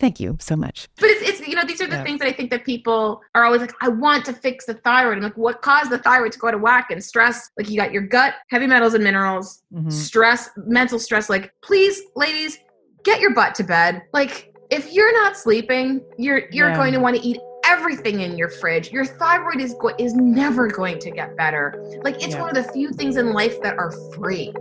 Thank you so much. But it's, it's you know, these are the yeah. things that I think that people are always like, I want to fix the thyroid. I'm like, what caused the thyroid to go to whack and stress? Like you got your gut, heavy metals and minerals, mm-hmm. stress, mental stress. Like, please, ladies, get your butt to bed. Like, if you're not sleeping, you're you're yeah. going to want to eat everything in your fridge. Your thyroid is go- is never going to get better. Like it's yeah. one of the few things in life that are free.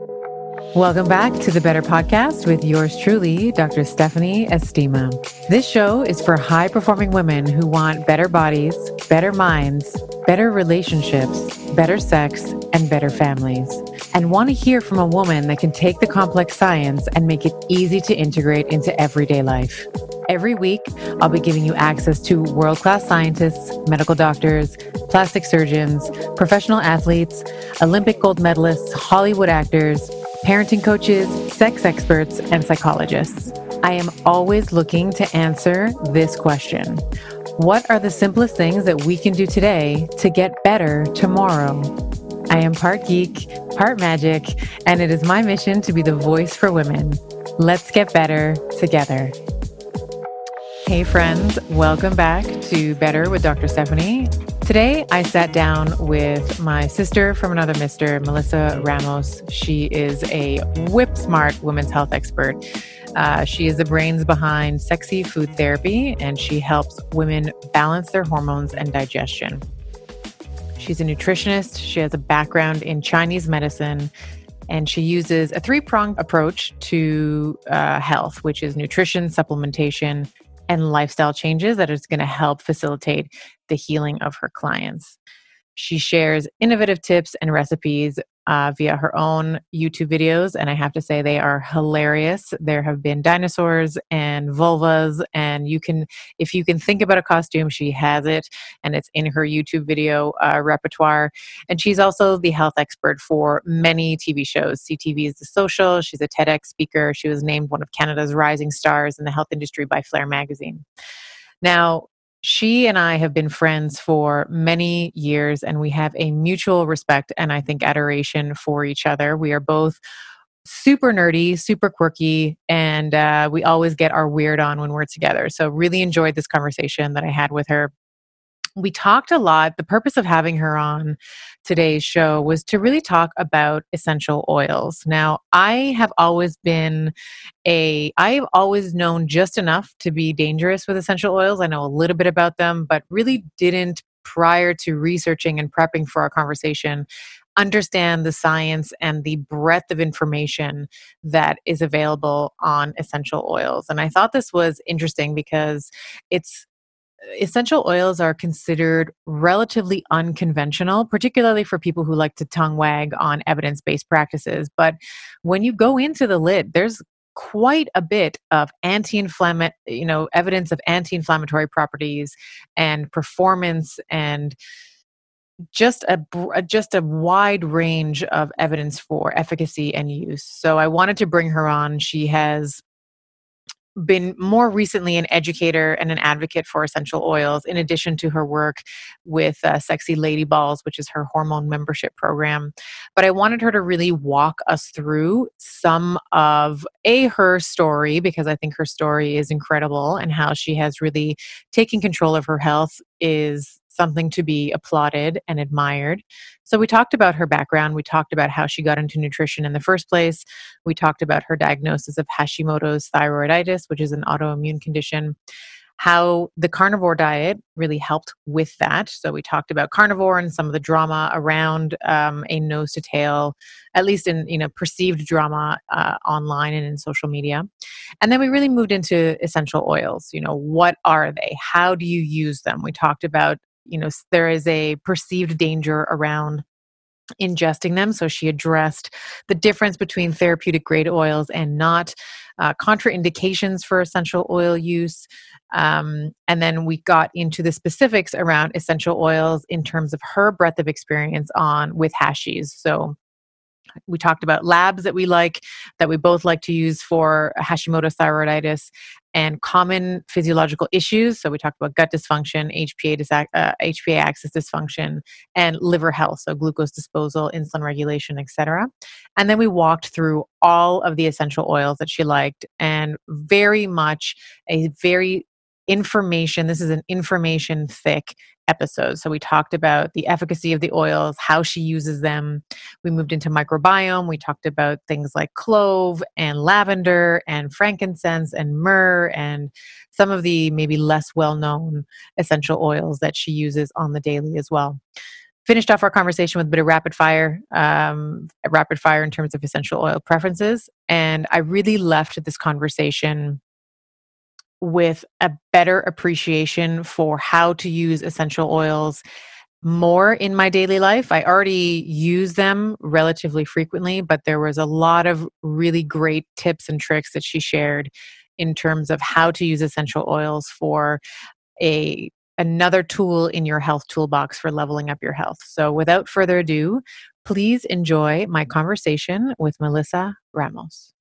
Welcome back to the Better Podcast with yours truly, Dr. Stephanie Estima. This show is for high performing women who want better bodies, better minds, better relationships, better sex, and better families, and want to hear from a woman that can take the complex science and make it easy to integrate into everyday life. Every week, I'll be giving you access to world class scientists, medical doctors, plastic surgeons, professional athletes, Olympic gold medalists, Hollywood actors, parenting coaches, sex experts, and psychologists. I am always looking to answer this question What are the simplest things that we can do today to get better tomorrow? I am part geek, part magic, and it is my mission to be the voice for women. Let's get better together. Hey, friends, welcome back to Better with Dr. Stephanie. Today, I sat down with my sister from another mister, Melissa Ramos. She is a whip smart women's health expert. Uh, she is the brains behind Sexy Food Therapy, and she helps women balance their hormones and digestion. She's a nutritionist. She has a background in Chinese medicine, and she uses a three pronged approach to uh, health, which is nutrition, supplementation, and lifestyle changes that is going to help facilitate the healing of her clients. She shares innovative tips and recipes uh, via her own YouTube videos, and I have to say they are hilarious. There have been dinosaurs and vulvas, and you can, if you can think about a costume, she has it, and it's in her YouTube video uh, repertoire. And she's also the health expert for many TV shows. CTV's The Social. She's a TEDx speaker. She was named one of Canada's rising stars in the health industry by Flare magazine. Now, she and I have been friends for many years, and we have a mutual respect and I think adoration for each other. We are both super nerdy, super quirky, and uh, we always get our weird on when we're together. So, really enjoyed this conversation that I had with her we talked a lot. The purpose of having her on today's show was to really talk about essential oils. Now, I have always been a, I've always known just enough to be dangerous with essential oils. I know a little bit about them, but really didn't prior to researching and prepping for our conversation understand the science and the breadth of information that is available on essential oils. And I thought this was interesting because it's essential oils are considered relatively unconventional, particularly for people who like to tongue wag on evidence based practices. But when you go into the lid, there's quite a bit of anti-inflammatory you know evidence of anti-inflammatory properties and performance and just a uh, just a wide range of evidence for efficacy and use. So I wanted to bring her on. She has been more recently an educator and an advocate for essential oils, in addition to her work with uh, Sexy Lady Balls, which is her hormone membership program. But I wanted her to really walk us through some of a her story because I think her story is incredible and how she has really taken control of her health is something to be applauded and admired. So, we talked about her background. We talked about how she got into nutrition in the first place. We talked about her diagnosis of Hashimoto's thyroiditis, which is an autoimmune condition. How the carnivore diet really helped with that. So, we talked about carnivore and some of the drama around um, a nose to tail, at least in you know perceived drama uh, online and in social media. And then we really moved into essential oils. You know, what are they? How do you use them? We talked about you know there is a perceived danger around ingesting them. So she addressed the difference between therapeutic grade oils and not, uh, contraindications for essential oil use. Um, and then we got into the specifics around essential oils in terms of her breadth of experience on with hashis. So we talked about labs that we like that we both like to use for hashimoto's thyroiditis and common physiological issues. So we talked about gut dysfunction hpa dis- uh, hpa axis dysfunction and liver health so glucose disposal insulin regulation etc and then we walked through all of the essential oils that she liked and very much a very information this is an information thick episode. So we talked about the efficacy of the oils, how she uses them. We moved into microbiome. We talked about things like clove and lavender and frankincense and myrrh and some of the maybe less well known essential oils that she uses on the daily as well. Finished off our conversation with a bit of rapid fire, um, rapid fire in terms of essential oil preferences. And I really left this conversation with a better appreciation for how to use essential oils more in my daily life. I already use them relatively frequently, but there was a lot of really great tips and tricks that she shared in terms of how to use essential oils for a another tool in your health toolbox for leveling up your health. So without further ado, please enjoy my conversation with Melissa Ramos.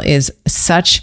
is such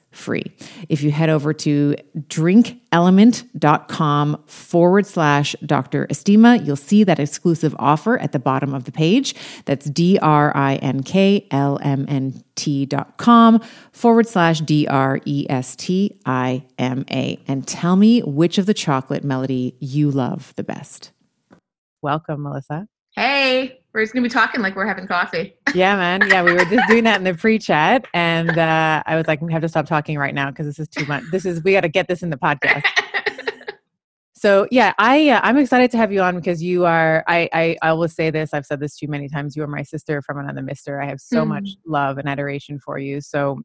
free. If you head over to drinklmnt.com forward slash Dr. Estima, you'll see that exclusive offer at the bottom of the page. That's D R I N K L M N T dot com forward slash D R E S T I M A. And tell me which of the chocolate melody you love the best. Welcome, Melissa. Hey. We're just gonna be talking like we're having coffee. yeah, man. Yeah, we were just doing that in the pre-chat, and uh, I was like, we have to stop talking right now because this is too much. This is we got to get this in the podcast. so yeah, I uh, I'm excited to have you on because you are. I, I I will say this. I've said this to you many times. You are my sister from another Mister. I have so mm. much love and adoration for you. So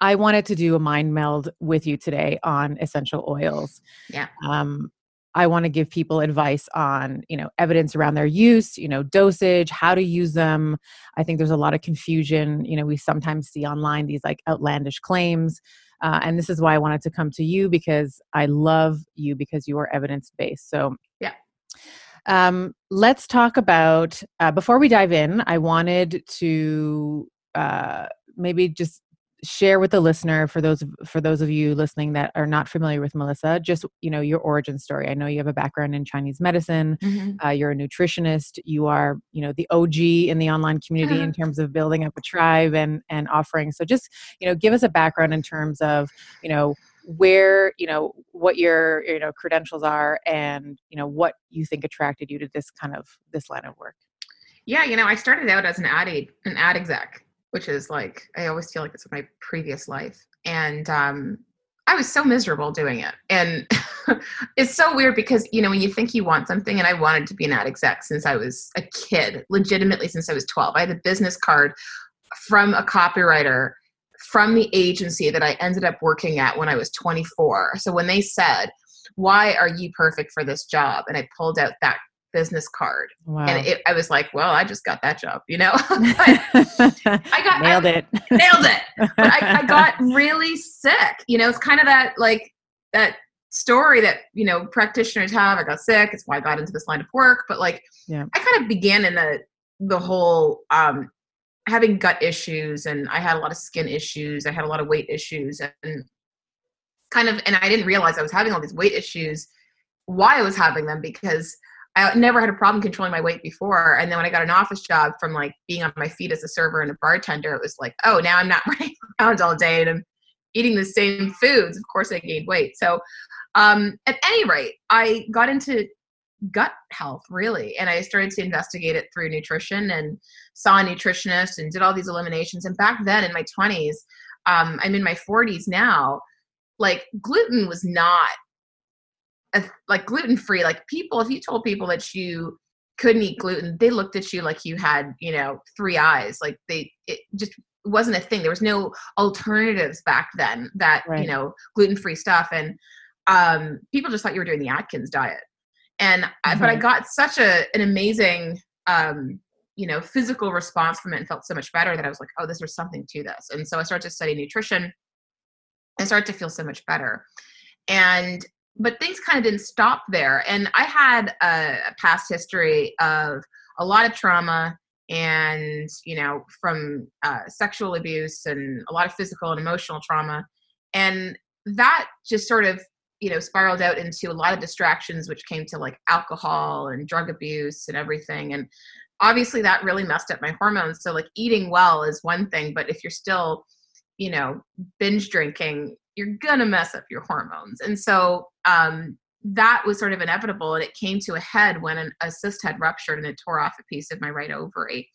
I wanted to do a mind meld with you today on essential oils. Yeah. Um, I want to give people advice on, you know, evidence around their use, you know, dosage, how to use them. I think there's a lot of confusion. You know, we sometimes see online these like outlandish claims. Uh, and this is why I wanted to come to you because I love you because you are evidence based. So, yeah. Um, let's talk about, uh, before we dive in, I wanted to uh, maybe just share with the listener for those for those of you listening that are not familiar with melissa just you know your origin story. I know you have a background in chinese medicine mm-hmm. uh, you're a nutritionist you are you know the og in the online community in terms of building up a tribe and and offering. So just you know give us a background in terms of you know where you know what your you know credentials are and you know what you think attracted you to this kind of this line of work. Yeah you know i started out as an ad an ad exec which is like I always feel like it's my previous life. And um, I was so miserable doing it. And it's so weird because, you know, when you think you want something, and I wanted to be an ad exec since I was a kid, legitimately since I was 12. I had a business card from a copywriter from the agency that I ended up working at when I was 24. So when they said, Why are you perfect for this job? And I pulled out that business card. Wow. And it, I was like, well, I just got that job, you know? I got nailed I, it. nailed it. But I, I got really sick. You know, it's kind of that like that story that, you know, practitioners have. I got sick. It's why I got into this line of work. But like yeah. I kind of began in the the whole um having gut issues and I had a lot of skin issues. I had a lot of weight issues and kind of and I didn't realize I was having all these weight issues why I was having them because I never had a problem controlling my weight before. And then when I got an office job from like being on my feet as a server and a bartender, it was like, oh, now I'm not running around all day and I'm eating the same foods. Of course, I gained weight. So, um, at any rate, I got into gut health really, and I started to investigate it through nutrition and saw a nutritionist and did all these eliminations. And back then in my 20s, um, I'm in my 40s now. Like gluten was not like gluten free like people if you told people that you couldn't eat gluten they looked at you like you had you know three eyes like they it just wasn't a thing there was no alternatives back then that right. you know gluten free stuff and um people just thought you were doing the atkins diet and mm-hmm. I, but i mm-hmm. got such a an amazing um you know physical response from it and felt so much better that i was like oh this there's something to this and so i started to study nutrition and started to feel so much better and but things kind of didn't stop there. And I had a, past history of a lot of trauma and you know from uh, sexual abuse and a lot of physical and emotional trauma. And that just sort of you know spiraled out into a lot of distractions which came to like alcohol and drug abuse and everything. And obviously that really messed up my hormones. So like eating well is one thing but if you're still you know binge drinking you're gonna mess up your hormones. And so um, that was sort of inevitable. And it came to a head when an, a cyst had ruptured and it tore off a piece of my right ovary.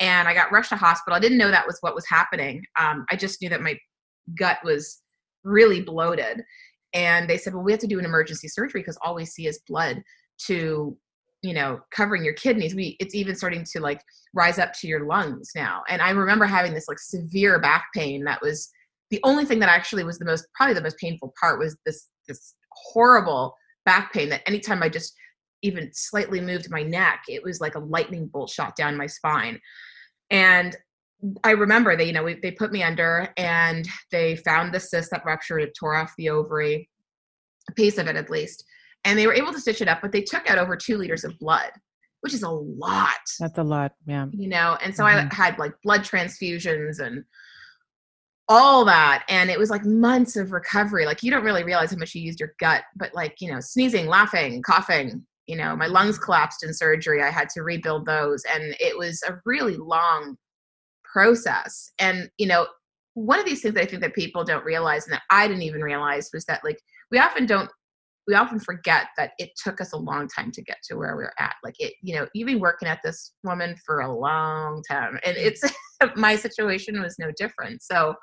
And I got rushed to hospital. I didn't know that was what was happening. Um, I just knew that my gut was really bloated. And they said, well, we have to do an emergency surgery because all we see is blood to you know covering your kidneys we it's even starting to like rise up to your lungs now and i remember having this like severe back pain that was the only thing that actually was the most probably the most painful part was this this horrible back pain that anytime I just even slightly moved my neck, it was like a lightning bolt shot down my spine. And I remember they, you know, they put me under and they found the cyst that ruptured, it tore off the ovary, a piece of it at least. And they were able to stitch it up, but they took out over two liters of blood, which is a lot. That's a lot, yeah. You know, and so mm-hmm. I had like blood transfusions and all that and it was like months of recovery. Like you don't really realize how much you used your gut but like you know sneezing laughing coughing you know my lungs mm-hmm. collapsed in surgery. I had to rebuild those and it was a really long process. And you know one of these things i think that people don't realize and that i didn't even realize was that like we often don't we often forget that it took us a long time to get to where we're at. Like it you know you've been working at this woman for a long time and mm. it's my situation was no different. So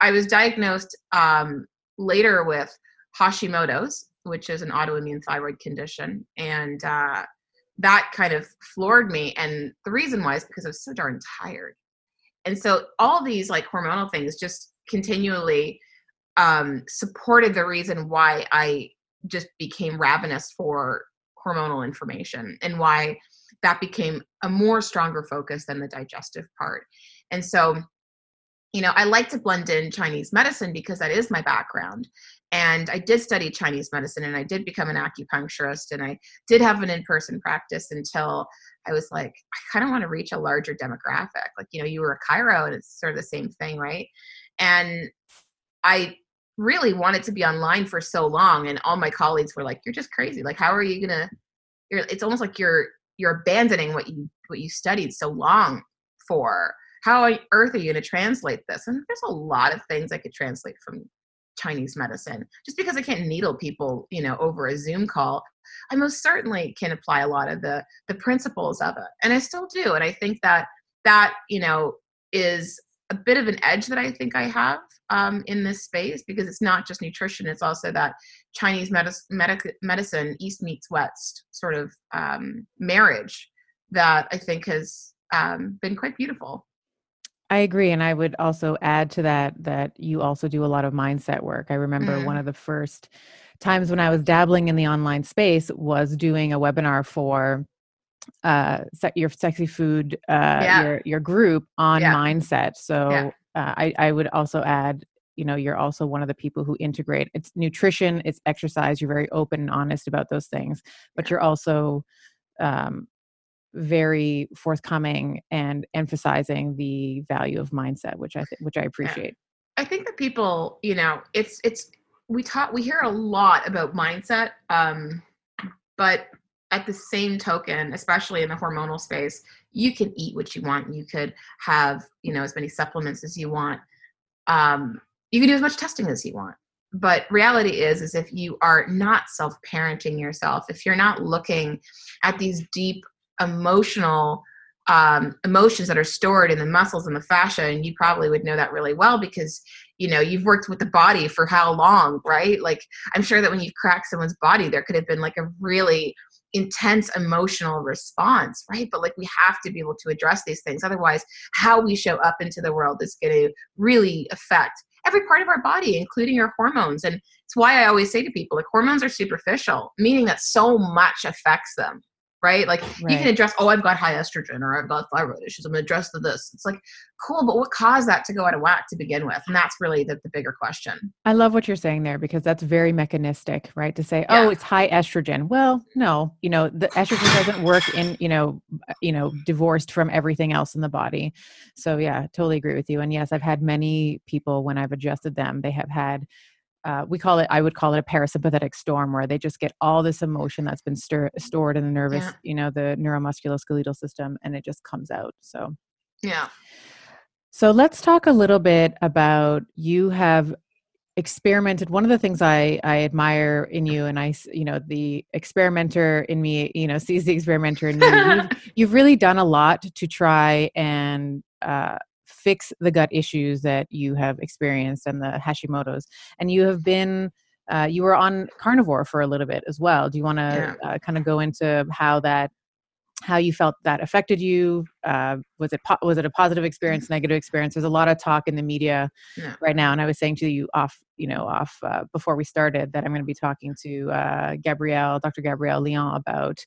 I was diagnosed um, later with Hashimoto's, which is an autoimmune thyroid condition, and uh, that kind of floored me. And the reason why is because I was so darn tired, and so all these like hormonal things just continually um, supported the reason why I just became ravenous for hormonal information and why that became a more stronger focus than the digestive part. And so, you know, I like to blend in Chinese medicine because that is my background. And I did study Chinese medicine and I did become an acupuncturist and I did have an in person practice until I was like, I kind of want to reach a larger demographic. Like, you know, you were a chiro and it's sort of the same thing, right? And I really wanted to be online for so long and all my colleagues were like you're just crazy like how are you gonna you're it's almost like you're you're abandoning what you what you studied so long for how on earth are you going to translate this and there's a lot of things i could translate from chinese medicine just because i can't needle people you know over a zoom call i most certainly can apply a lot of the the principles of it and i still do and i think that that you know is a bit of an edge that I think I have um, in this space because it's not just nutrition; it's also that Chinese medicine, medic- medicine East meets West sort of um, marriage that I think has um, been quite beautiful. I agree, and I would also add to that that you also do a lot of mindset work. I remember mm. one of the first times when I was dabbling in the online space was doing a webinar for uh your sexy food uh yeah. your your group on yeah. mindset so yeah. uh, i i would also add you know you're also one of the people who integrate it's nutrition it's exercise you're very open and honest about those things but you're also um very forthcoming and emphasizing the value of mindset which i think which i appreciate i think that people you know it's it's we talk we hear a lot about mindset um but at the same token, especially in the hormonal space, you can eat what you want. You could have, you know, as many supplements as you want. Um, you can do as much testing as you want. But reality is, is if you are not self-parenting yourself, if you're not looking at these deep emotional um, emotions that are stored in the muscles and the fascia, and you probably would know that really well because you know you've worked with the body for how long, right? Like I'm sure that when you crack someone's body, there could have been like a really intense emotional response, right? But like we have to be able to address these things. Otherwise, how we show up into the world is going to really affect every part of our body, including your hormones. And it's why I always say to people like hormones are superficial, meaning that so much affects them right? Like right. you can address, oh, I've got high estrogen or I've got thyroid issues. I'm to address this. It's like, cool, but what caused that to go out of whack to begin with? And that's really the, the bigger question. I love what you're saying there because that's very mechanistic, right? To say, yeah. oh, it's high estrogen. Well, no, you know, the estrogen doesn't work in, you know, you know, divorced from everything else in the body. So yeah, totally agree with you. And yes, I've had many people when I've adjusted them, they have had uh, we call it i would call it a parasympathetic storm where they just get all this emotion that's been stir- stored in the nervous yeah. you know the neuromusculoskeletal system and it just comes out so yeah so let's talk a little bit about you have experimented one of the things i i admire in you and i you know the experimenter in me you know sees the experimenter in me you've, you've really done a lot to try and uh, fix the gut issues that you have experienced and the Hashimoto's. And you have been, uh, you were on carnivore for a little bit as well. Do you want to yeah. uh, kind of go into how that, how you felt that affected you? Uh, was it po- was it a positive experience, negative experience? There's a lot of talk in the media yeah. right now, and I was saying to you off, you know, off uh, before we started that I'm going to be talking to uh, Gabrielle, Dr. Gabrielle Lyon about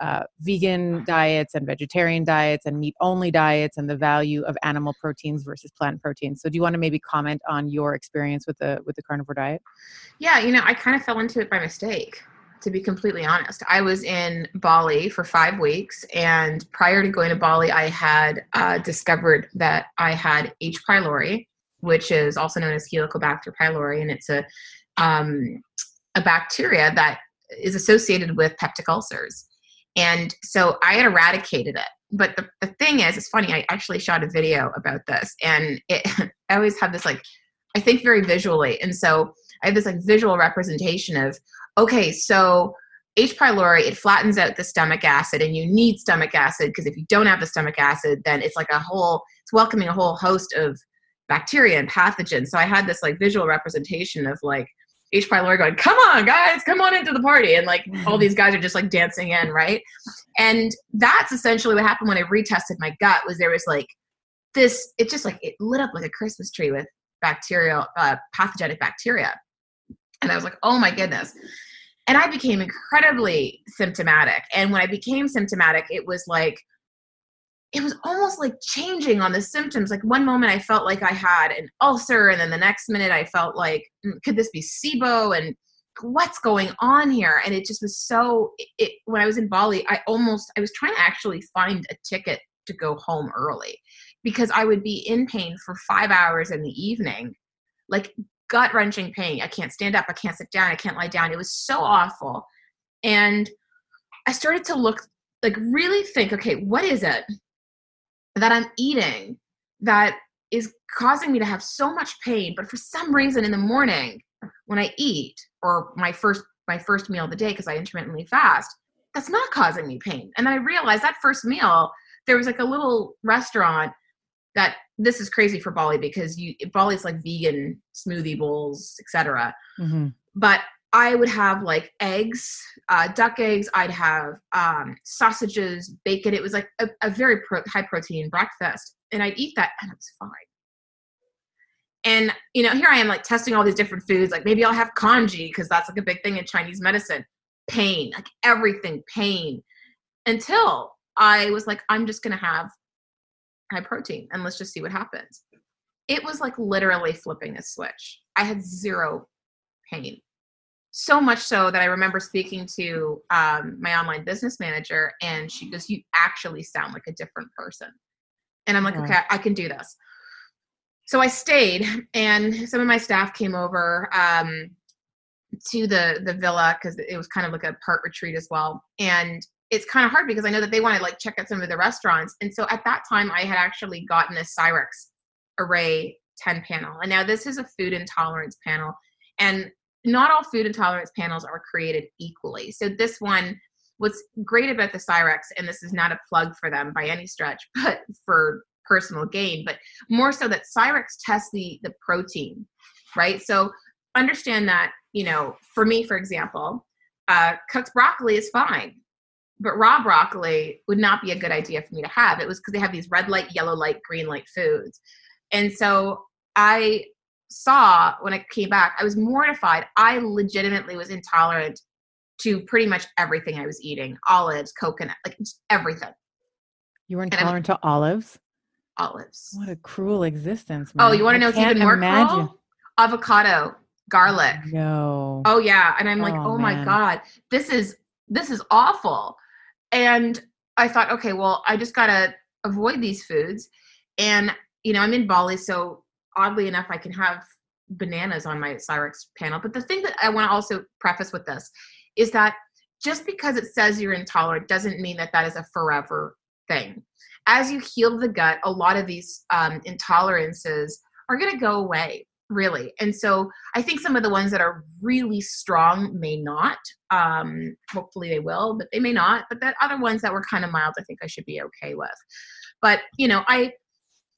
uh, vegan diets and vegetarian diets and meat only diets and the value of animal proteins versus plant proteins. So do you want to maybe comment on your experience with the with the carnivore diet? Yeah, you know, I kind of fell into it by mistake to be completely honest. I was in Bali for five weeks, and prior to going to Bali, I had uh, discovered that I had H. pylori, which is also known as Helicobacter pylori, and it's a um, a bacteria that is associated with peptic ulcers. And so I had eradicated it. But the, the thing is, it's funny, I actually shot a video about this and it I always have this like I think very visually. And so I have this like visual representation of, okay, so H. pylori, it flattens out the stomach acid, and you need stomach acid because if you don't have the stomach acid, then it's like a whole, it's welcoming a whole host of bacteria and pathogens. So I had this like visual representation of like H. pylori going, come on, guys, come on into the party. And like all these guys are just like dancing in, right? And that's essentially what happened when I retested my gut was there was like this, it just like, it lit up like a Christmas tree with bacterial, uh, pathogenic bacteria. And I was like, oh my goodness. And I became incredibly symptomatic. And when I became symptomatic, it was like, it was almost like changing on the symptoms. Like one moment I felt like I had an ulcer, and then the next minute I felt like, mm, could this be SIBO? And what's going on here? And it just was so. It, when I was in Bali, I almost I was trying to actually find a ticket to go home early because I would be in pain for five hours in the evening, like gut wrenching pain. I can't stand up, I can't sit down, I can't lie down. It was so awful. And I started to look, like, really think okay, what is it that I'm eating that is causing me to have so much pain? But for some reason in the morning, when I eat, or my first my first meal of the day because I intermittently fast, that's not causing me pain. And then I realized that first meal, there was like a little restaurant that this is crazy for Bali because you Bali's like vegan smoothie bowls, etc. Mm-hmm. But I would have like eggs, uh, duck eggs. I'd have um, sausages, bacon. It was like a, a very pro- high protein breakfast, and I'd eat that, and it was fine. And you know, here I am like testing all these different foods. Like maybe I'll have congee because that's like a big thing in Chinese medicine. Pain, like everything, pain. Until I was like, I'm just gonna have high protein and let's just see what happens. It was like literally flipping a switch. I had zero pain. So much so that I remember speaking to um, my online business manager, and she goes, You actually sound like a different person. And I'm like, Okay, I can do this. So I stayed, and some of my staff came over um, to the the villa because it was kind of like a part retreat as well. And it's kind of hard because I know that they want to like check out some of the restaurants. And so at that time, I had actually gotten a Cyrex Array 10 panel. And now this is a food intolerance panel. And not all food intolerance panels are created equally. So this one, what's great about the Cyrex, and this is not a plug for them by any stretch, but for personal gain, but more so that Cyrex tests the the protein, right? So understand that, you know, for me, for example, uh, cooked broccoli is fine but raw broccoli would not be a good idea for me to have. It was because they have these red light, yellow light, green light foods. And so I saw when I came back, I was mortified. I legitimately was intolerant to pretty much everything I was eating olives, coconut, like everything. You were intolerant to olives? Olives. What a cruel existence. Oh, man. Oh, you want to know what's even more imagine. cruel? Avocado, garlic. No. Oh, yeah. And I'm like, oh, oh my God, this is this is awful. And I thought, okay, well, I just got to avoid these foods. And, you know, I'm in Bali, so oddly enough, I can have bananas on my Cyrex panel. But the thing that I want to also preface with this is that just because it says you're intolerant doesn't mean that that is a forever thing. As you heal the gut, a lot of these um, intolerances are going to go away really and so i think some of the ones that are really strong may not um hopefully they will but they may not but that other ones that were kind of mild i think i should be okay with but you know i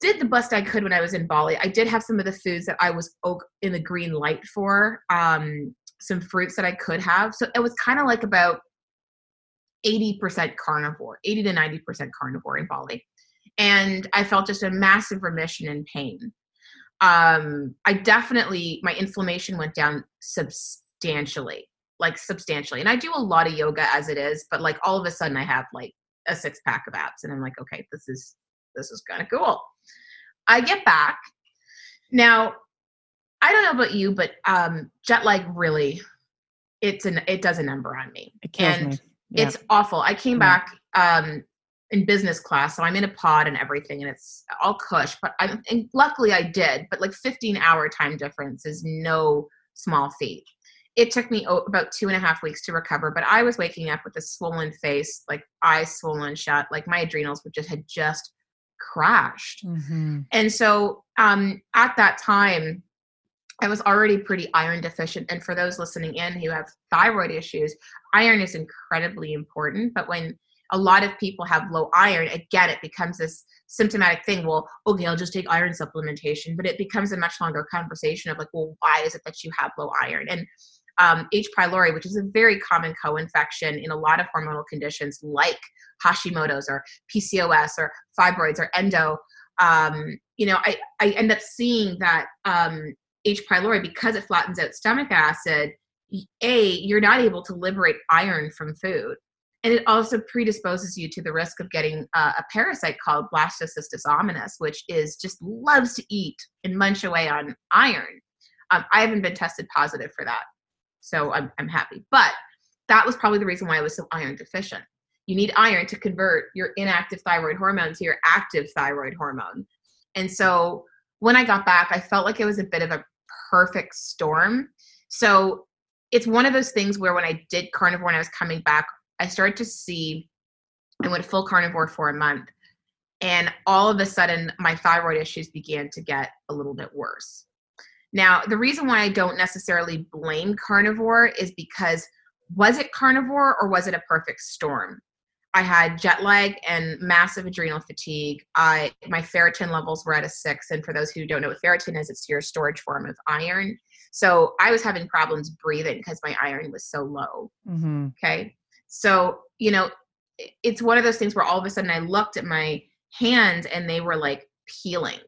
did the best i could when i was in bali. I did have some of the foods that i was in the green light for um some fruits that i could have. So it was kind of like about 80% carnivore 80 to 90% carnivore in bali. And i felt just a massive remission in pain. Um i definitely my inflammation went down substantially like substantially. And i do a lot of yoga as it is but like all of a sudden i have like a six pack of abs and i'm like okay this is this is kind of cool i get back now i don't know about you but um jet lag really it's an it does a number on me it and me. Yeah. it's awful i came yeah. back um in business class, so I'm in a pod and everything, and it's all cush. But I, and luckily I did. But like 15 hour time difference is no small feat. It took me about two and a half weeks to recover, but I was waking up with a swollen face, like eyes swollen shut, like my adrenals would just had just crashed. Mm-hmm. And so um, at that time, I was already pretty iron deficient. And for those listening in who have thyroid issues, iron is incredibly important. But when a lot of people have low iron again it becomes this symptomatic thing well okay i'll just take iron supplementation but it becomes a much longer conversation of like well why is it that you have low iron and um, H. pylori, which is a very common co-infection in a lot of hormonal conditions like Hashimoto's or PCOS or fibroids or endo. Um, you know, I, I end up seeing that um, H. pylori because it flattens out stomach acid a you're not able to liberate iron from food and it also predisposes you to the risk of getting uh, a parasite called blastocystis hominis which is just loves to eat and munch away on iron um, i haven't been tested positive for that so I'm, I'm happy but that was probably the reason why i was so iron deficient you need iron to convert your inactive thyroid hormone to your active thyroid hormone and so when i got back i felt like it was a bit of a perfect storm so it's one of those things where when I did carnivore and I was coming back, I started to see I went full carnivore for a month. And all of a sudden, my thyroid issues began to get a little bit worse. Now, the reason why I don't necessarily blame carnivore is because was it carnivore or was it a perfect storm? I had jet lag and massive adrenal fatigue. I my ferritin levels were at a six, and for those who don't know what ferritin is, it's your storage form of iron. So I was having problems breathing because my iron was so low. Mm-hmm. Okay. So, you know, it's one of those things where all of a sudden I looked at my hands and they were like peeling,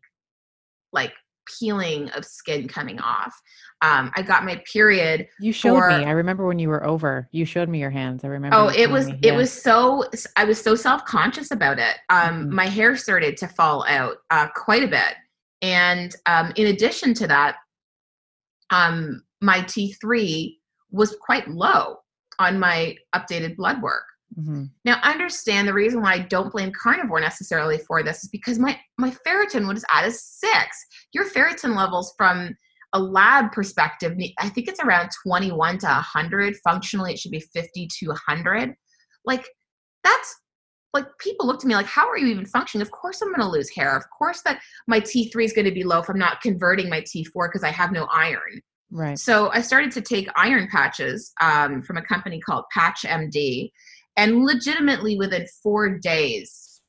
like peeling of skin coming off. Um, I got my period. You showed for, me. I remember when you were over. You showed me your hands. I remember. Oh, it was it was so I was so self conscious about it. Um, mm-hmm. My hair started to fall out uh, quite a bit, and um, in addition to that, um, my T3 was quite low on my updated blood work. Mm-hmm. Now, understand the reason why I don't blame carnivore necessarily for this is because my, my ferritin was at a six. Your ferritin levels from a lab perspective, I think it's around 21 to 100. Functionally, it should be 50 to 100. Like, that's like people look to me like, how are you even functioning? Of course, I'm going to lose hair. Of course, that my T3 is going to be low if I'm not converting my T4 because I have no iron. Right. So I started to take iron patches um, from a company called Patch MD, and legitimately within four days,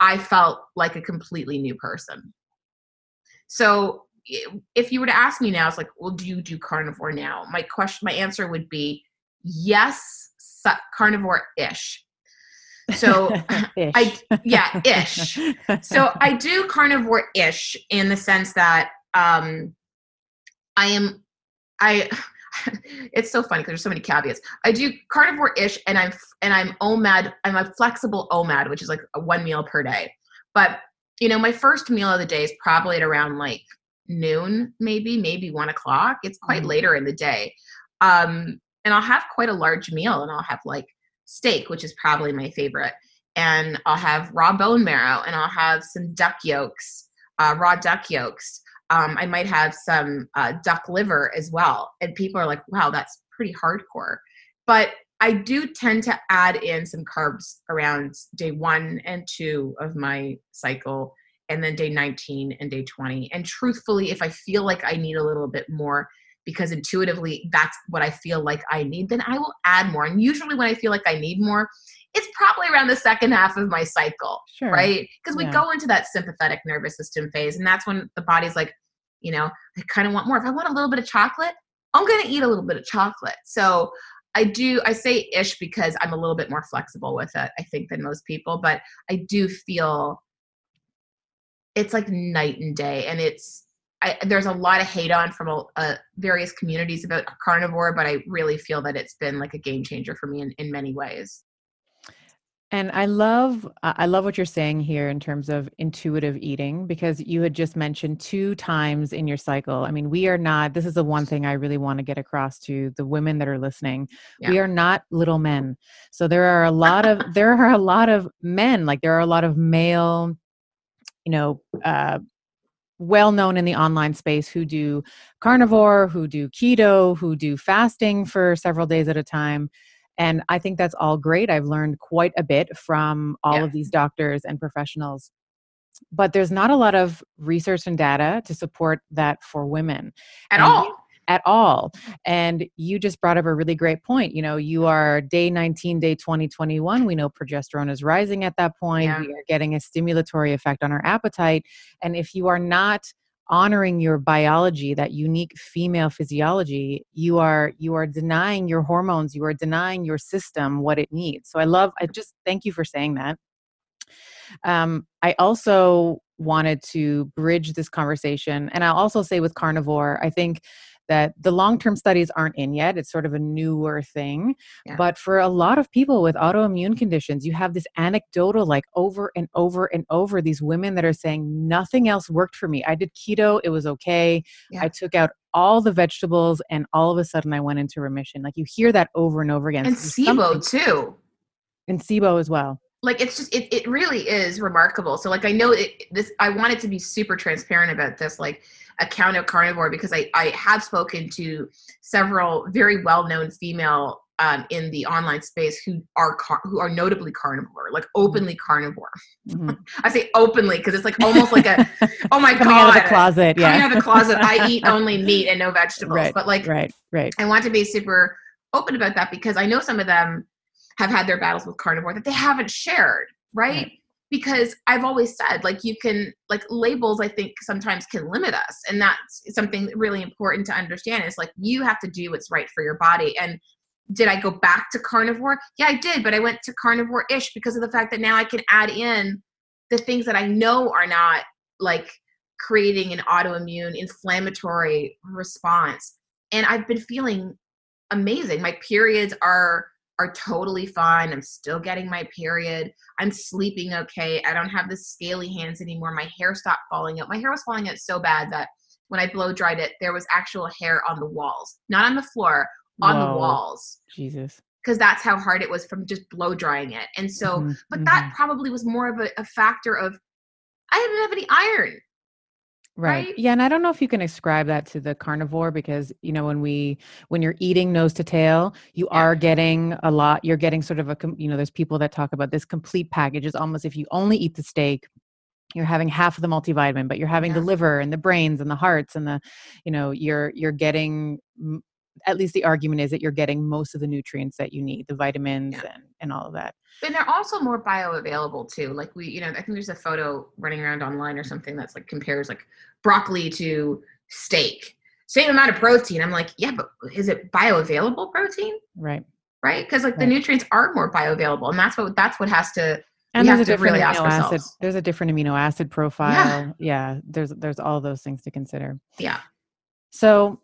I felt like a completely new person. So if you were to ask me now, it's like, well, do you do carnivore now? My question, my answer would be yes, carnivore-ish. So I yeah, ish. So I do carnivore ish in the sense that um I am I it's so funny because there's so many caveats. I do carnivore ish and I'm and I'm OMAD, I'm a flexible OMAD, which is like one meal per day. But you know, my first meal of the day is probably at around like noon, maybe, maybe one o'clock. It's quite mm later in the day. Um, and I'll have quite a large meal and I'll have like steak, which is probably my favorite. And I'll have raw bone marrow and I'll have some duck yolks, uh, raw duck yolks. Um, I might have some uh, duck liver as well. And people are like, wow, that's pretty hardcore. But I do tend to add in some carbs around day one and two of my cycle, and then day 19 and day 20. And truthfully, if I feel like I need a little bit more, because intuitively that's what I feel like I need, then I will add more. And usually when I feel like I need more, it's probably around the second half of my cycle, sure. right? Because we yeah. go into that sympathetic nervous system phase, and that's when the body's like, you know, I kind of want more. If I want a little bit of chocolate, I'm going to eat a little bit of chocolate. So I do, I say ish because I'm a little bit more flexible with it, I think, than most people, but I do feel it's like night and day. And it's, I, there's a lot of hate on from uh, various communities about carnivore, but I really feel that it's been like a game changer for me in, in many ways. And I love I love what you're saying here in terms of intuitive eating because you had just mentioned two times in your cycle. I mean, we are not this is the one thing I really want to get across to the women that are listening. Yeah. We are not little men. So there are a lot of there are a lot of men, like there are a lot of male you know, uh, well known in the online space who do carnivore, who do keto, who do fasting for several days at a time. And I think that's all great. I've learned quite a bit from all yeah. of these doctors and professionals. But there's not a lot of research and data to support that for women at and all. at all. And you just brought up a really great point. You know, you are day 19, day 20, 21. We know progesterone is rising at that point. Yeah. We are getting a stimulatory effect on our appetite. And if you are not honoring your biology that unique female physiology you are you are denying your hormones you are denying your system what it needs. So i love i just thank you for saying that. Um, i also wanted to bridge this conversation and i'll also say with carnivore i think that the long term studies aren't in yet. It's sort of a newer thing. Yeah. But for a lot of people with autoimmune conditions, you have this anecdotal, like over and over and over, these women that are saying, nothing else worked for me. I did keto, it was okay. Yeah. I took out all the vegetables and all of a sudden I went into remission. Like you hear that over and over again. And SIBO too. And SIBO as well like it's just it, it really is remarkable so like i know it, this i wanted to be super transparent about this like a counter carnivore because i i have spoken to several very well-known female um, in the online space who are car- who are notably carnivore, like mm-hmm. openly carnivore. Mm-hmm. I say openly because it's like almost like a oh my coming god, out of the closet, yeah, coming out of the closet. I eat only meat and no vegetables, right, but like right, right. I want to be super open about that because I know some of them have had their battles with carnivore that they haven't shared, right? right? Because I've always said, like, you can, like, labels, I think sometimes can limit us. And that's something really important to understand is like, you have to do what's right for your body. And did I go back to carnivore? Yeah, I did, but I went to carnivore ish because of the fact that now I can add in the things that I know are not like creating an autoimmune inflammatory response. And I've been feeling amazing. My periods are are totally fine. I'm still getting my period. I'm sleeping okay. I don't have the scaly hands anymore. My hair stopped falling out. My hair was falling out so bad that when I blow dried it, there was actual hair on the walls, not on the floor, on Whoa. the walls. Jesus. Because that's how hard it was from just blow drying it. And so, mm-hmm. but mm-hmm. that probably was more of a, a factor of I didn't have any iron. Right. right. Yeah, and I don't know if you can ascribe that to the carnivore because you know when we when you're eating nose to tail, you yeah. are getting a lot. You're getting sort of a you know there's people that talk about this complete package. It's almost if you only eat the steak, you're having half of the multivitamin, but you're having yeah. the liver and the brains and the hearts and the you know you're you're getting at least the argument is that you're getting most of the nutrients that you need, the vitamins yeah. and, and all of that. And they're also more bioavailable too. Like we, you know, I think there's a photo running around online or mm-hmm. something that's like compares like broccoli to steak. Same amount of protein. I'm like, yeah, but is it bioavailable protein? Right. Right. Because like right. the nutrients are more bioavailable. And that's what that's what has to and there's a different really amino acid. There's a different amino acid profile. Yeah. yeah. There's there's all those things to consider. Yeah. So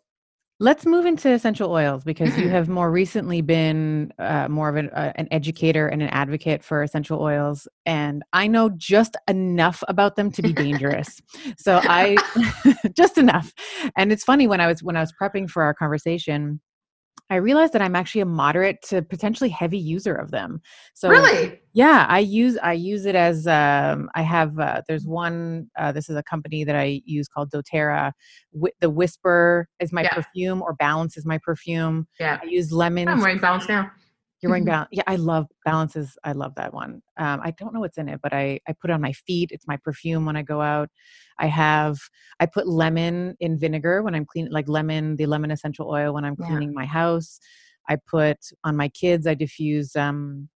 Let's move into essential oils because you have more recently been uh, more of an, uh, an, educator and an advocate for essential oils, and I know just enough about them to be dangerous. so I just enough. And it's funny when I was when I was prepping for our conversation, I realized that I'm actually a moderate to potentially heavy user of them. So really, yeah, I use I use it as um, I have. Uh, there's one. Uh, this is a company that I use called DoTerra. Wh- the Whisper is my yeah. perfume, or Balance is my perfume. Yeah, I use lemon. I'm wearing Balance now. You're wearing balance. Yeah, I love balances. I love that one. Um, I don't know what's in it, but I I put it on my feet. It's my perfume when I go out. I have I put lemon in vinegar when I'm cleaning, like lemon, the lemon essential oil when I'm cleaning yeah. my house. I put on my kids. I diffuse um,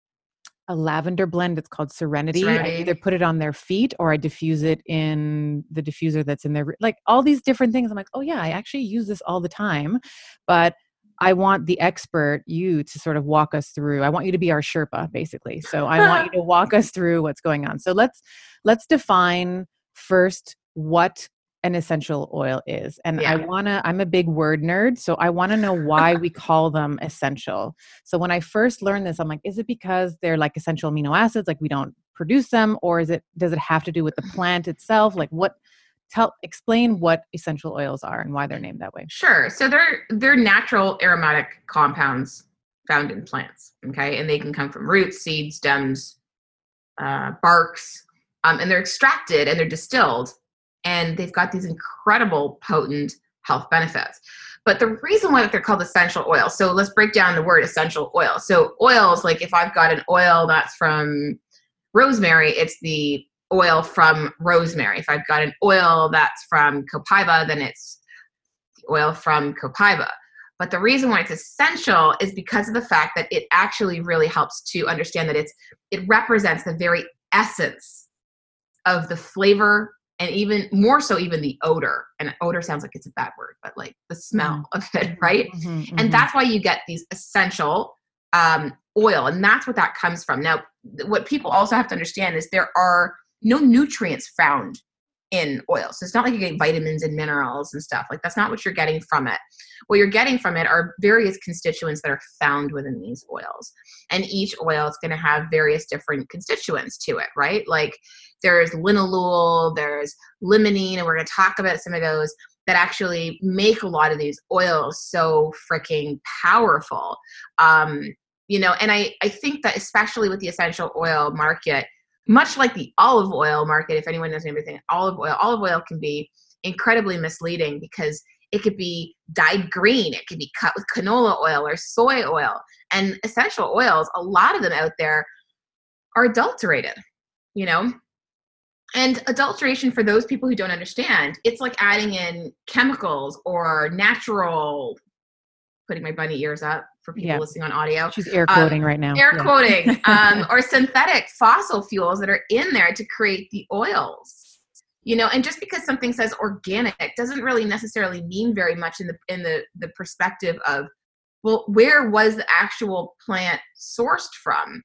a lavender blend. It's called Serenity. Serenity. I either put it on their feet or I diffuse it in the diffuser that's in their like all these different things. I'm like, oh yeah, I actually use this all the time, but I want the expert, you, to sort of walk us through. I want you to be our Sherpa, basically. So I want you to walk us through what's going on. So let's let's define first what an essential oil is. And yeah. I want to, I'm a big word nerd, so I want to know why we call them essential. So when I first learned this, I'm like, is it because they're like essential amino acids, like we don't produce them, or is it, does it have to do with the plant itself? Like what, tell explain what essential oils are and why they're named that way sure so they're they're natural aromatic compounds found in plants okay and they can come from roots seeds stems uh, barks um, and they're extracted and they're distilled and they've got these incredible potent health benefits but the reason why they're called essential oils so let's break down the word essential oil so oils like if i've got an oil that's from rosemary it's the oil from rosemary. If I've got an oil that's from copaiba, then it's the oil from copaiba. But the reason why it's essential is because of the fact that it actually really helps to understand that it's it represents the very essence of the flavor and even more so even the odor and odor sounds like it's a bad word but like the smell mm-hmm. of it right mm-hmm, mm-hmm. and that's why you get these essential um, oil and that's what that comes from now what people also have to understand is there are no nutrients found in oils. So it's not like you get vitamins and minerals and stuff. Like that's not what you're getting from it. What you're getting from it are various constituents that are found within these oils. And each oil is going to have various different constituents to it, right? Like there's linalool, there's limonene, and we're going to talk about some of those that actually make a lot of these oils so freaking powerful. Um, you know, and I, I think that especially with the essential oil market, much like the olive oil market, if anyone knows anything, olive oil, olive oil can be incredibly misleading because it could be dyed green, it could be cut with canola oil or soy oil. And essential oils, a lot of them out there are adulterated, you know? And adulteration, for those people who don't understand, it's like adding in chemicals or natural, putting my bunny ears up for people yeah. listening on audio. She's air quoting um, right now. Air yeah. quoting, um, or synthetic fossil fuels that are in there to create the oils. You know, and just because something says organic doesn't really necessarily mean very much in the in the the perspective of, well, where was the actual plant sourced from?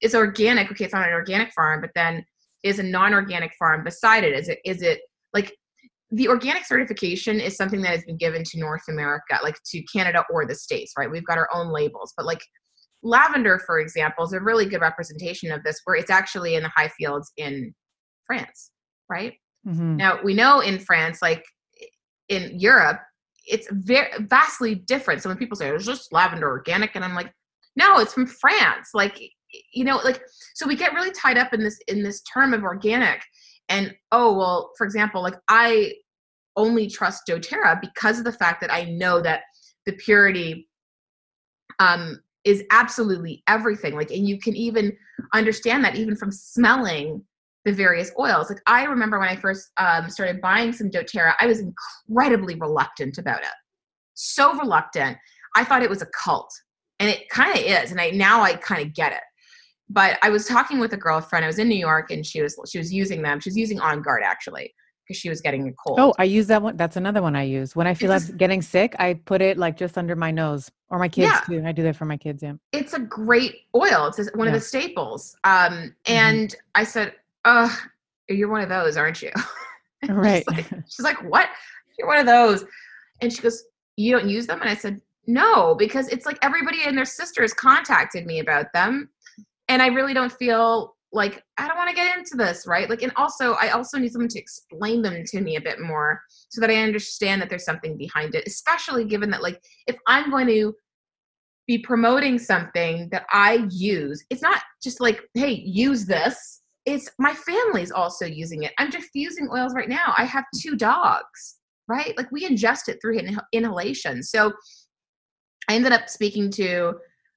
It's organic. Okay, it's on an organic farm, but then is a non-organic farm beside it? Is it is it like the organic certification is something that has been given to North America, like to Canada or the States, right? We've got our own labels, but like lavender, for example, is a really good representation of this, where it's actually in the high fields in France, right? Mm-hmm. Now we know in France, like in Europe, it's very vastly different. So when people say it's just lavender organic, and I'm like, no, it's from France. Like you know like so we get really tied up in this in this term of organic and oh well for example like i only trust doterra because of the fact that i know that the purity um is absolutely everything like and you can even understand that even from smelling the various oils. Like i remember when i first um, started buying some doterra i was incredibly reluctant about it. So reluctant. I thought it was a cult and it kind of is and i now i kind of get it but I was talking with a girlfriend. I was in New York, and she was she was using them. She was using On Guard actually because she was getting a cold. Oh, I use that one. That's another one I use when I feel like getting sick. I put it like just under my nose, or my kids yeah. too. I do that for my kids. Yeah, it's a great oil. It's one yeah. of the staples. Um, mm-hmm. and. I said, "Uh, you're one of those, aren't you?" right. she's, like, she's like, "What? You're one of those?" And she goes, "You don't use them?" And I said, "No, because it's like everybody and their sisters contacted me about them." And I really don't feel like I don't want to get into this, right? Like, and also, I also need someone to explain them to me a bit more so that I understand that there's something behind it, especially given that, like, if I'm going to be promoting something that I use, it's not just like, hey, use this. It's my family's also using it. I'm diffusing oils right now. I have two dogs, right? Like, we ingest it through inhalation. So I ended up speaking to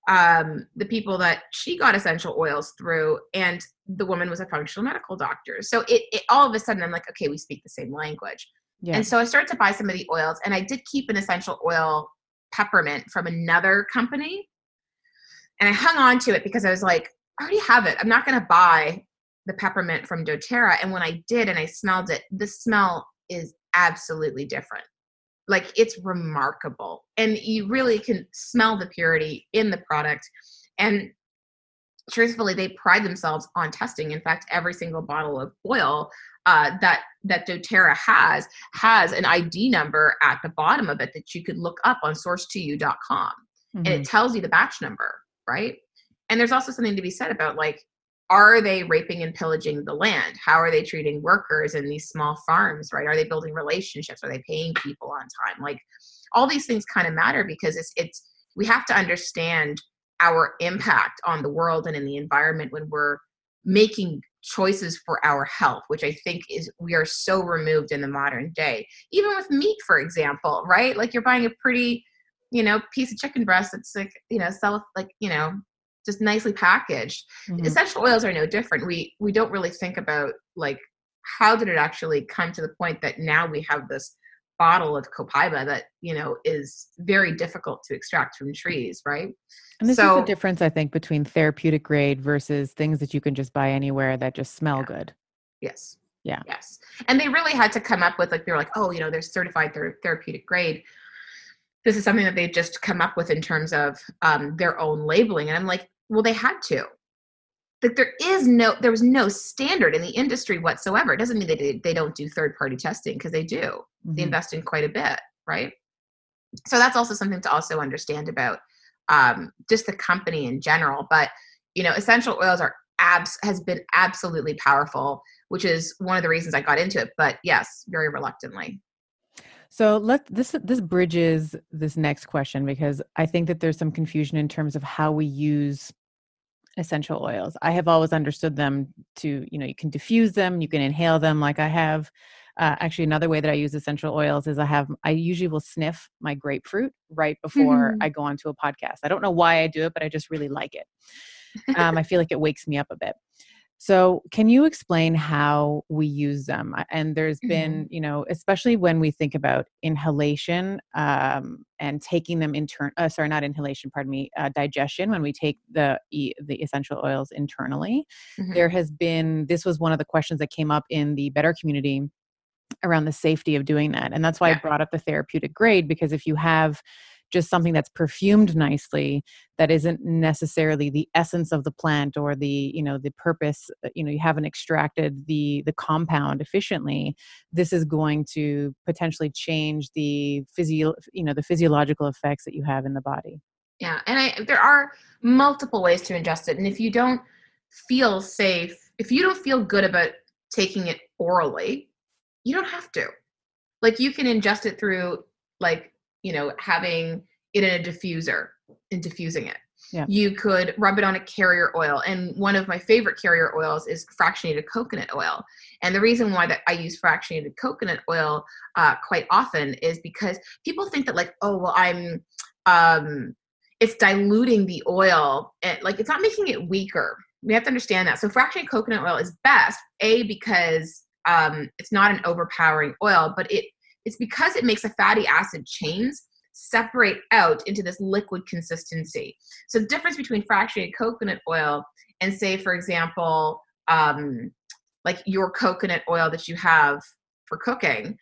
um, the people that she got essential oils through, and the woman was a functional medical doctor. So it, it all of a sudden, I'm like, okay, we speak the same language. Yeah. And so I started to buy some of the oils, and I did keep an essential oil peppermint from another company. And I hung on to it because I was like, I already have it. I'm not going to buy the peppermint from doTERRA. And when I did and I smelled it, the smell is absolutely different like it's remarkable and you really can smell the purity in the product and truthfully they pride themselves on testing in fact every single bottle of oil uh, that that doterra has has an id number at the bottom of it that you could look up on sourcetoyou.com mm-hmm. and it mm-hmm. tells you the batch number right and there's also something to be said about like are they raping and pillaging the land? How are they treating workers in these small farms, right? Are they building relationships? Are they paying people on time? Like all these things kind of matter because it's it's we have to understand our impact on the world and in the environment when we're making choices for our health which i think is we are so removed in the modern day even with meat for example right like you're buying a pretty you know piece of chicken breast that's like you know sell like you know just nicely packaged. Mm-hmm. Essential oils are no different. We we don't really think about like how did it actually come to the point that now we have this bottle of copaiba that you know is very difficult to extract from trees, right? And this so, is the difference, I think, between therapeutic grade versus things that you can just buy anywhere that just smell yeah. good. Yes. Yeah. Yes. And they really had to come up with like they were like, oh, you know, there's certified ther- therapeutic grade this is something that they've just come up with in terms of um, their own labeling and i'm like well they had to that there is no there was no standard in the industry whatsoever. It doesn't mean they they don't do third party testing because they do. Mm-hmm. They invest in quite a bit, right? So that's also something to also understand about um, just the company in general. But you know, essential oils are abs has been absolutely powerful, which is one of the reasons I got into it. But yes, very reluctantly. So let this this bridges this next question because I think that there's some confusion in terms of how we use essential oils. I have always understood them to, you know, you can diffuse them, you can inhale them like I have. Uh, actually, another way that I use essential oils is I have, I usually will sniff my grapefruit right before mm-hmm. I go onto a podcast. I don't know why I do it, but I just really like it. Um, I feel like it wakes me up a bit. So, can you explain how we use them? And there's been, mm-hmm. you know, especially when we think about inhalation um, and taking them intern. Uh, sorry, not inhalation. Pardon me. Uh, digestion. When we take the the essential oils internally, mm-hmm. there has been. This was one of the questions that came up in the better community around the safety of doing that, and that's why yeah. I brought up the therapeutic grade because if you have just something that's perfumed nicely that isn't necessarily the essence of the plant or the you know the purpose uh, you know you haven't extracted the the compound efficiently this is going to potentially change the physio you know the physiological effects that you have in the body. Yeah and i there are multiple ways to ingest it and if you don't feel safe if you don't feel good about taking it orally you don't have to. Like you can ingest it through like you know, having it in a diffuser and diffusing it. Yeah. You could rub it on a carrier oil. And one of my favorite carrier oils is fractionated coconut oil. And the reason why that I use fractionated coconut oil uh, quite often is because people think that like, oh, well, I'm, um, it's diluting the oil. And like, it's not making it weaker. We have to understand that. So fractionated coconut oil is best, A, because um, it's not an overpowering oil, but it it's because it makes the fatty acid chains separate out into this liquid consistency. So the difference between fractionated coconut oil and say, for example, um, like your coconut oil that you have for cooking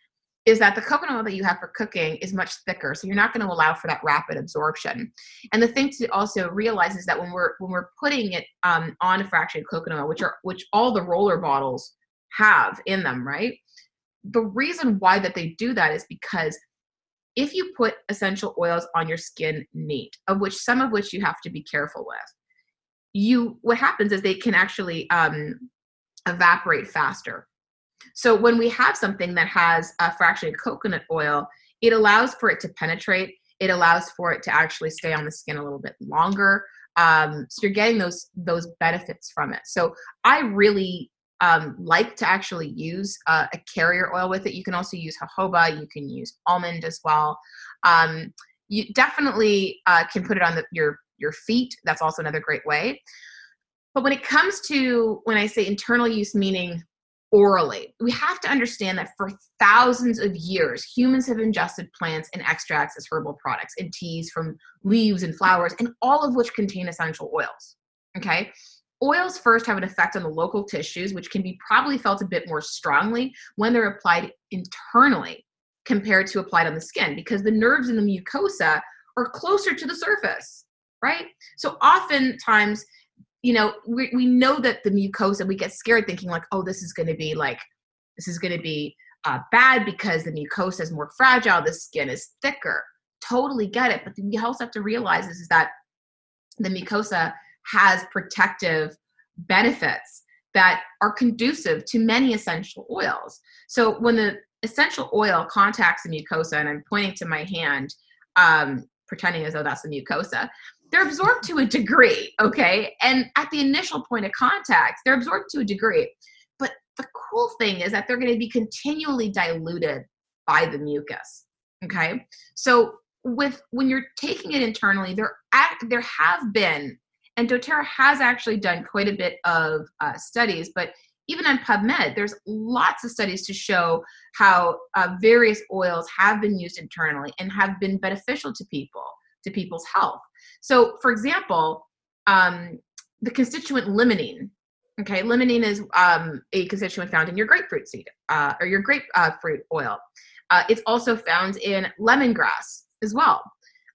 is that the coconut oil that you have for cooking is much thicker so you're not going to allow for that rapid absorption and the thing to also realize is that when we're when we're putting it um, on a fractionated coconut oil which are which all the roller bottles have in them right the reason why that they do that is because if you put essential oils on your skin neat, of which some of which you have to be careful with, you what happens is they can actually um, evaporate faster. So when we have something that has a fractionated coconut oil, it allows for it to penetrate. It allows for it to actually stay on the skin a little bit longer. Um, so you're getting those those benefits from it. So I really um, like to actually use uh, a carrier oil with it. You can also use jojoba. You can use almond as well. Um, you definitely uh, can put it on the, your your feet. That's also another great way. But when it comes to when I say internal use, meaning orally, we have to understand that for thousands of years, humans have ingested plants and extracts as herbal products and teas from leaves and flowers, and all of which contain essential oils. Okay, Oils first have an effect on the local tissues, which can be probably felt a bit more strongly when they're applied internally compared to applied on the skin because the nerves in the mucosa are closer to the surface, right? So oftentimes, you know, we, we know that the mucosa, we get scared thinking like, oh, this is going to be like, this is going to be uh, bad because the mucosa is more fragile, the skin is thicker. Totally get it. But we also have to realize is that the mucosa has protective benefits that are conducive to many essential oils. So when the essential oil contacts the mucosa, and I'm pointing to my hand, um, pretending as though that's the mucosa, they're absorbed to a degree, okay? And at the initial point of contact, they're absorbed to a degree. But the cool thing is that they're going to be continually diluted by the mucus, okay? So with when you're taking it internally, there there have been and doTERRA has actually done quite a bit of uh, studies, but even on PubMed, there's lots of studies to show how uh, various oils have been used internally and have been beneficial to people, to people's health. So, for example, um, the constituent limonene. Okay, limonene is um, a constituent found in your grapefruit seed uh, or your grapefruit uh, oil. Uh, it's also found in lemongrass as well.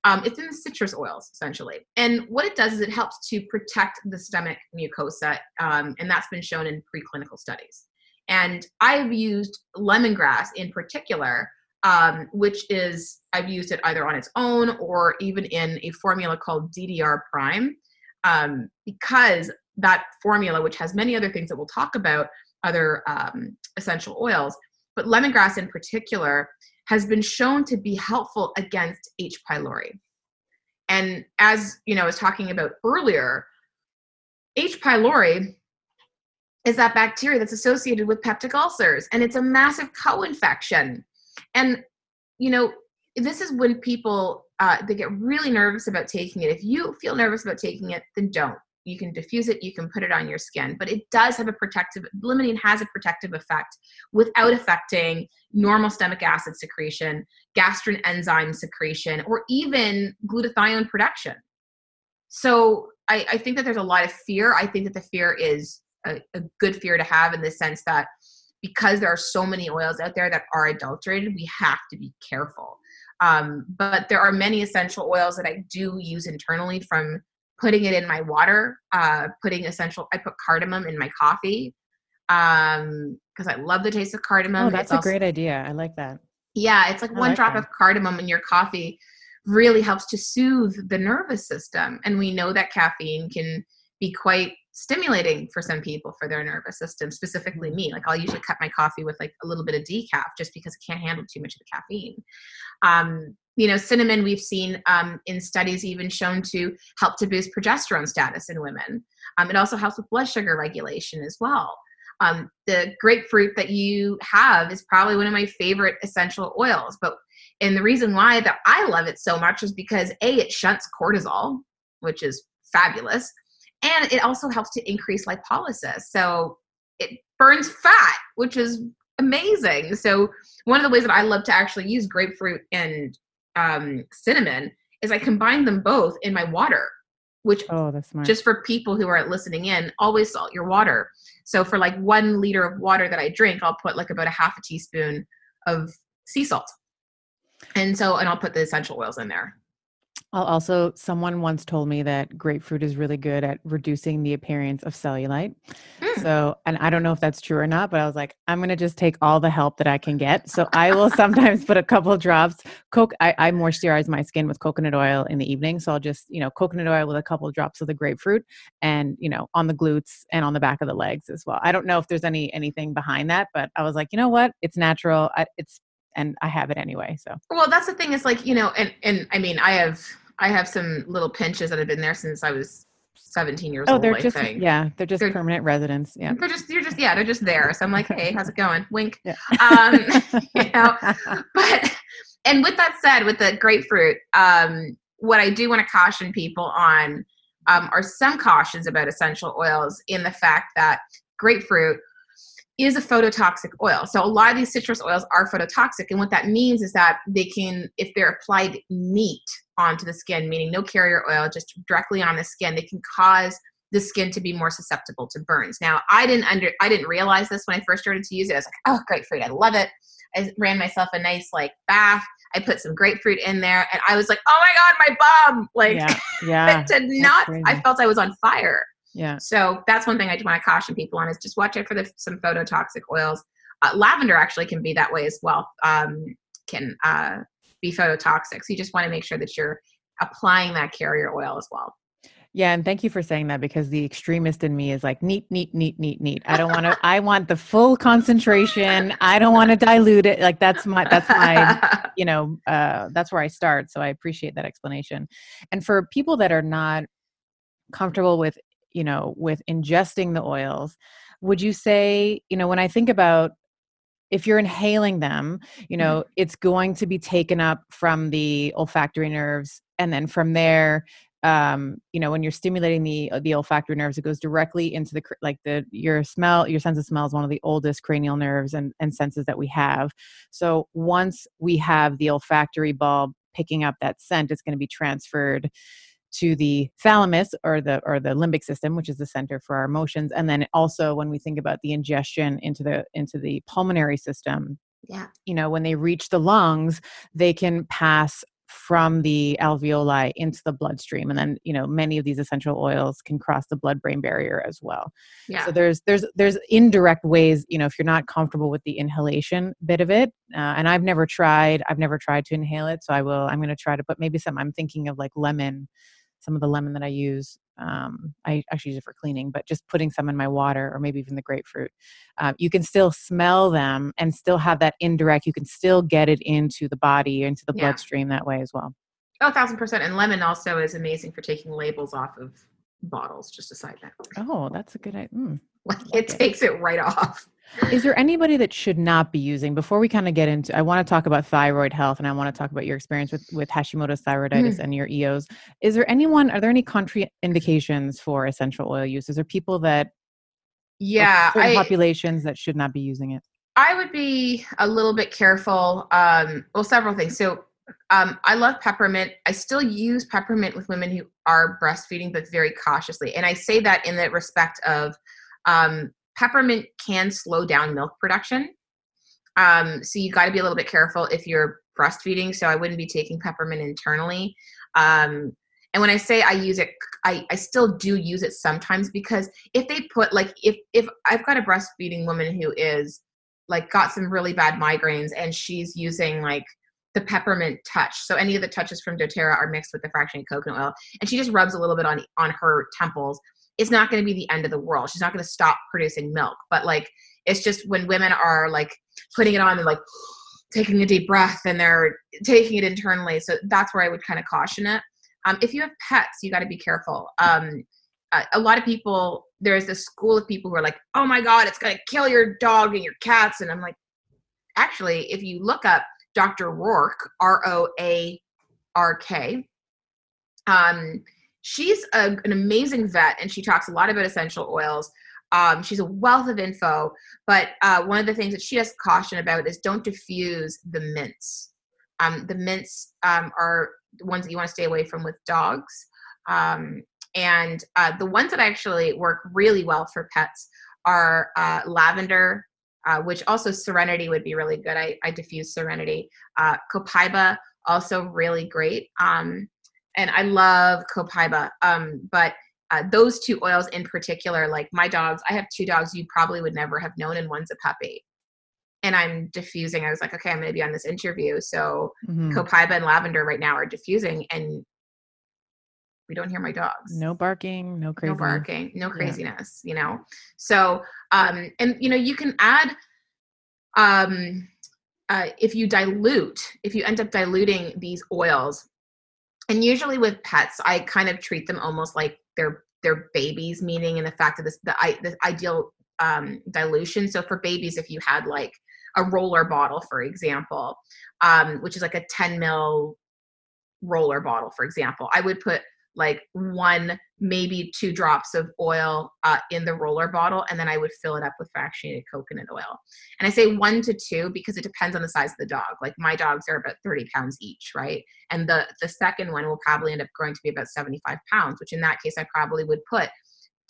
Um, it's in the citrus oils, essentially. And what it does is it helps to protect the stomach mucosa, um, and that's been shown in preclinical studies. And I've used lemongrass in particular, um, which is, I've used it either on its own or even in a formula called DDR Prime, um, because that formula, which has many other things that we'll talk about, other um, essential oils, but lemongrass in particular has been shown to be helpful against H. pylori. And as you know, I was talking about earlier, H. pylori is that bacteria that's associated with peptic ulcers, and it's a massive co-infection. And you know, this is when people uh, they get really nervous about taking it. If you feel nervous about taking it, then don't you can diffuse it, you can put it on your skin, but it does have a protective, limonene has a protective effect without affecting normal stomach acid secretion, gastrin enzyme secretion, or even glutathione production. So I, I think that there's a lot of fear. I think that the fear is a, a good fear to have in the sense that because there are so many oils out there that are adulterated, we have to be careful. Um, but there are many essential oils that I do use internally from putting it in my water, uh, putting essential, I put cardamom in my coffee um because I love the taste of cardamom. Oh, that's it's a also, great idea. I like that. Yeah, it's like I one like drop that. of cardamom in your coffee really helps to soothe the nervous system. And we know that caffeine can be quite stimulating for some people for their nervous system, specifically me. Like I'll usually cut my coffee with like a little bit of decaf just because I can't handle too much of the caffeine. Um, you know, cinnamon we've seen um, in studies even shown to help to boost progesterone status in women. Um, it also helps with blood sugar regulation as well. Um, the grapefruit that you have is probably one of my favorite essential oils, but and the reason why that I love it so much is because a it shunts cortisol, which is fabulous, and it also helps to increase lipolysis. So it burns fat, which is amazing. So one of the ways that I love to actually use grapefruit and um, cinnamon is I combine them both in my water, which oh, that's smart. just for people who are listening in, always salt your water. So for like one liter of water that I drink, I'll put like about a half a teaspoon of sea salt. And so, and I'll put the essential oils in there. I'll also, someone once told me that grapefruit is really good at reducing the appearance of cellulite. Mm. So, and I don't know if that's true or not, but I was like, I'm going to just take all the help that I can get. So I will sometimes put a couple drops. Coke, I, I moisturize my skin with coconut oil in the evening. So I'll just, you know, coconut oil with a couple drops of the grapefruit and, you know, on the glutes and on the back of the legs as well. I don't know if there's any, anything behind that, but I was like, you know what? It's natural. I, it's, and I have it anyway. So, well, that's the thing is like, you know, and, and I mean, I have, I have some little pinches that have been there since I was 17 years oh, old. they're I just think. yeah, they're just they're, permanent residents. Yeah, they're just you're just yeah, they're just there. So I'm like, hey, how's it going? Wink. Yeah. Um, you know, but and with that said, with the grapefruit, um, what I do want to caution people on um, are some cautions about essential oils in the fact that grapefruit is a phototoxic oil. So a lot of these citrus oils are phototoxic. And what that means is that they can, if they're applied neat onto the skin, meaning no carrier oil, just directly on the skin, they can cause the skin to be more susceptible to burns. Now, I didn't under I didn't realize this when I first started to use it. I was like, oh, grapefruit, I love it. I ran myself a nice like bath. I put some grapefruit in there and I was like, oh my God, my bum. Like yeah, yeah to not I felt I was on fire. Yeah. So that's one thing I do want to caution people on is just watch out for the, some phototoxic oils. Uh, lavender actually can be that way as well. Um, can uh, be phototoxic. So you just want to make sure that you're applying that carrier oil as well. Yeah, and thank you for saying that because the extremist in me is like neat, neat, neat, neat, neat. I don't want to. I want the full concentration. I don't want to dilute it. Like that's my that's my you know uh, that's where I start. So I appreciate that explanation. And for people that are not comfortable with you know with ingesting the oils would you say you know when i think about if you're inhaling them you know mm-hmm. it's going to be taken up from the olfactory nerves and then from there um, you know when you're stimulating the uh, the olfactory nerves it goes directly into the like the your smell your sense of smell is one of the oldest cranial nerves and, and senses that we have so once we have the olfactory bulb picking up that scent it's going to be transferred to the thalamus or the or the limbic system which is the center for our emotions. And then also when we think about the ingestion into the into the pulmonary system yeah. you know when they reach the lungs they can pass from the alveoli into the bloodstream. And then you know many of these essential oils can cross the blood brain barrier as well. Yeah. so there's there's there's indirect ways you know if you're not comfortable with the inhalation bit of it uh, and i've never tried i've never tried to inhale it so i will i'm going to try to put maybe some i'm thinking of like lemon some of the lemon that I use. Um, I actually use it for cleaning, but just putting some in my water or maybe even the grapefruit, uh, you can still smell them and still have that indirect. You can still get it into the body, into the yeah. bloodstream that way as well. Oh, thousand percent. And lemon also is amazing for taking labels off of bottles. Just a side note. Oh, that's a good idea. Mm, like, it takes it right off. Is there anybody that should not be using before we kind of get into I want to talk about thyroid health and I want to talk about your experience with with Hashimoto's thyroiditis mm. and your EOS. Is there anyone are there any contraindications for essential oil use? Is there people that yeah, I, populations that should not be using it? I would be a little bit careful. Um, well, several things. So um, I love peppermint. I still use peppermint with women who are breastfeeding, but very cautiously. And I say that in the respect of um, peppermint can slow down milk production. Um, so you got to be a little bit careful if you're breastfeeding. So I wouldn't be taking peppermint internally. Um, and when I say I use it, I, I still do use it sometimes because if they put like if if I've got a breastfeeding woman who is like got some really bad migraines and she's using like the peppermint touch. So any of the touches from doTERRA are mixed with the fractionated coconut oil, and she just rubs a little bit on on her temples it's not going to be the end of the world. She's not going to stop producing milk. But like, it's just when women are like putting it on and like taking a deep breath and they're taking it internally. So that's where I would kind of caution it. Um, if you have pets, you got to be careful. Um, a, a lot of people, there's this school of people who are like, oh my God, it's going to kill your dog and your cats. And I'm like, actually, if you look up Dr. Roark, R O A R K, um, she's a, an amazing vet and she talks a lot about essential oils. Um, she's a wealth of info, but uh, one of the things that she has caution about is don't diffuse the mints. Um, the mints um, are the ones that you want to stay away from with dogs. Um, and uh, the ones that actually work really well for pets are uh, lavender, uh, which also Serenity would be really good. I, I diffuse Serenity. Uh, Copaiba, also really great. Um, and I love copaiba. Um, but uh, those two oils in particular, like my dogs, I have two dogs you probably would never have known, and one's a puppy. And I'm diffusing. I was like, okay, I'm going to be on this interview. So mm-hmm. copaiba and lavender right now are diffusing, and we don't hear my dogs. No barking, no crazy. No barking, no craziness. Yeah. You know. So, um, and you know, you can add, um, uh, if you dilute, if you end up diluting these oils and usually with pets i kind of treat them almost like they're they're babies meaning in the fact that this the, the ideal um, dilution. So for babies if you had like a roller bottle for example um, which is like a 10 mil roller bottle for example i would put like one, maybe two drops of oil uh, in the roller bottle, and then I would fill it up with fractionated coconut oil. And I say one to two because it depends on the size of the dog. Like my dogs are about 30 pounds each, right? And the the second one will probably end up growing to be about 75 pounds, which in that case I probably would put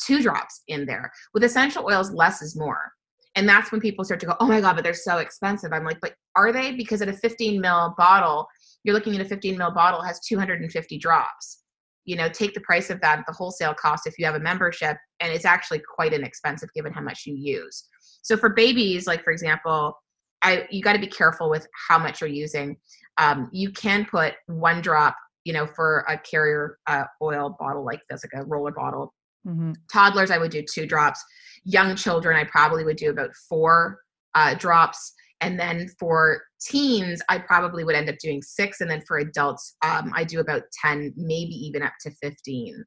two drops in there. With essential oils, less is more. And that's when people start to go, oh my God, but they're so expensive. I'm like, but are they? Because at a 15 mil bottle, you're looking at a 15 mil bottle has 250 drops you know take the price of that at the wholesale cost if you have a membership and it's actually quite inexpensive given how much you use. So for babies like for example i you got to be careful with how much you're using. Um, you can put one drop you know for a carrier uh, oil bottle like this like a roller bottle. Mm-hmm. toddlers i would do two drops. Young children i probably would do about four uh, drops and then for teens, I probably would end up doing six. And then for adults, um, I do about 10, maybe even up to 15.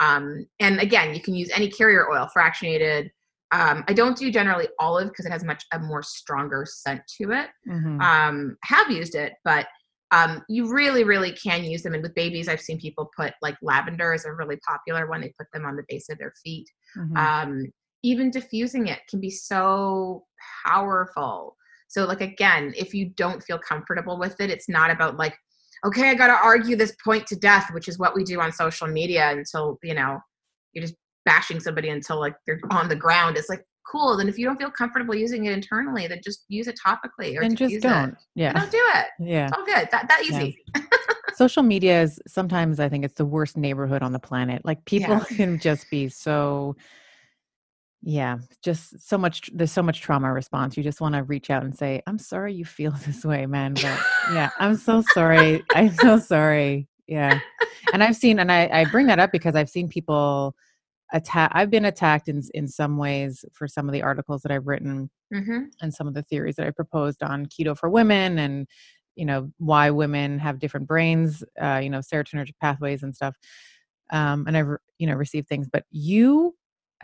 Um, and again, you can use any carrier oil, fractionated. Um, I don't do generally olive because it has much a more stronger scent to it. Mm-hmm. Um, have used it, but um, you really, really can use them. And with babies, I've seen people put like lavender is a really popular one. They put them on the base of their feet. Mm-hmm. Um, even diffusing it can be so powerful. So, like, again, if you don't feel comfortable with it, it's not about like, okay, I got to argue this point to death, which is what we do on social media until, you know, you're just bashing somebody until like they're on the ground. It's like, cool. Then if you don't feel comfortable using it internally, then just use it topically or and just don't. It. Yeah. Don't do it. Yeah. It's all good. That, that easy. Yeah. social media is sometimes I think it's the worst neighborhood on the planet. Like people yeah. can just be so yeah, just so much there's so much trauma response. You just want to reach out and say, "I'm sorry you feel this way, man." But yeah, I'm so sorry. I'm so sorry. Yeah. And I've seen and I I bring that up because I've seen people attack I've been attacked in in some ways for some of the articles that I've written mm-hmm. and some of the theories that I proposed on keto for women and you know why women have different brains uh, you know serotonergic pathways and stuff um, and i've you know received things but you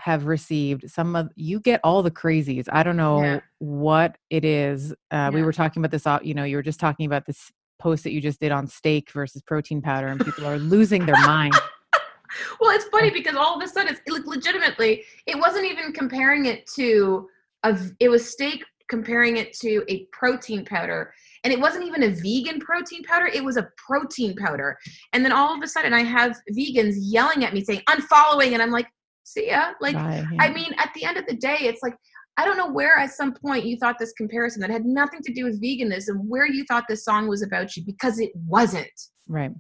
have received some of you get all the crazies i don't know yeah. what it is uh, yeah. we were talking about this you know you were just talking about this post that you just did on steak versus protein powder and people are losing their mind well it's funny because all of a sudden it's like legitimately it wasn't even comparing it to a it was steak comparing it to a protein powder and it wasn't even a vegan protein powder it was a protein powder and then all of a sudden i have vegans yelling at me saying unfollowing and i'm like see ya. Like right, yeah. i mean at the end of the day it's like i don't know where at some point you thought this comparison that had nothing to do with veganism where you thought this song was about you because it wasn't. Right.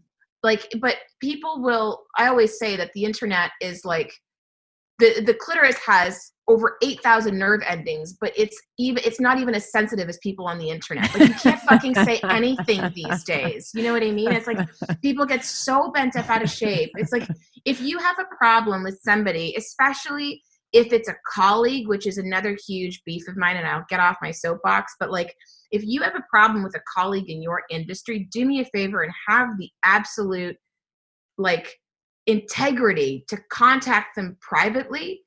Like but people will i always say that the internet is like the the clitoris has over 8000 nerve endings but it's even it's not even as sensitive as people on the internet. Like you can't fucking say anything these days. You know what i mean? It's like people get so bent up out of shape. It's like if you have a problem with somebody especially if it's a colleague which is another huge beef of mine and i'll get off my soapbox but like if you have a problem with a colleague in your industry do me a favor and have the absolute like integrity to contact them privately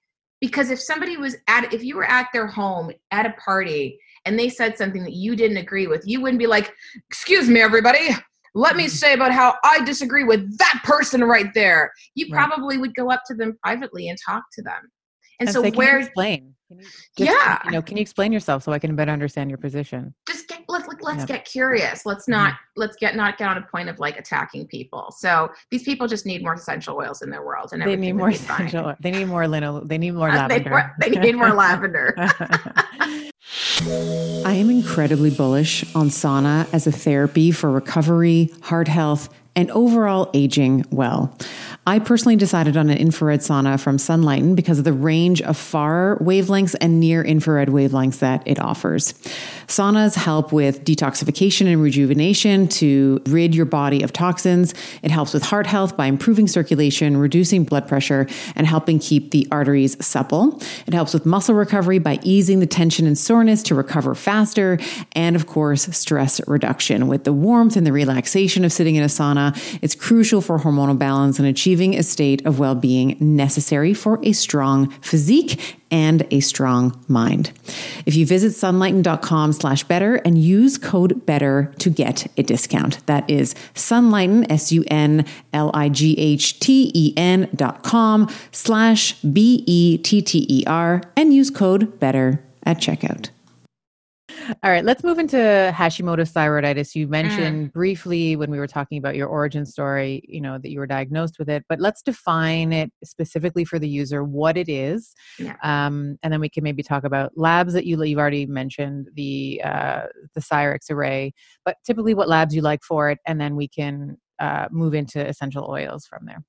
because if somebody was at if you were at their home at a party and they said something that you didn't agree with you wouldn't be like excuse me everybody. Let me mm-hmm. say about how i disagree with that person right there. You right. probably would go up to them privately and talk to them. And, and so where explain? Just, yeah. you know can you explain yourself so i can better understand your position? Just let's let's yep. get curious let's not mm-hmm. let's get not get on a point of like attacking people so these people just need more essential oils in their world and they need more essential oil. they need more lino they need more uh, lavender they, they need more lavender I am incredibly bullish on sauna as a therapy for recovery, heart health, and overall aging well. I personally decided on an infrared sauna from Sunlighten because of the range of far wavelengths and near infrared wavelengths that it offers. Saunas help with detoxification and rejuvenation to rid your body of toxins. It helps with heart health by improving circulation, reducing blood pressure, and helping keep the arteries supple. It helps with muscle recovery by easing the tension and soreness to recover faster. And of course, stress reduction. With the warmth and the relaxation of sitting in a sauna, it's crucial for hormonal balance and achieving a state of well being necessary for a strong physique and a strong mind. If you visit sunlighten.com slash better and use code better to get a discount. That is sunlighten, S U N L I G H T E N dot com slash B E T T E R and use code better at checkout. All right, let's move into Hashimoto's thyroiditis. You mm. mentioned mm. briefly when we were talking about your origin story, you know, that you were diagnosed with it, but let's define it specifically for the user, what it is. Yeah. Um, and then we can maybe talk about labs that you, you've already mentioned, the, uh, the Cyrex array, but typically what labs you like for it, and then we can uh, move into essential oils from there.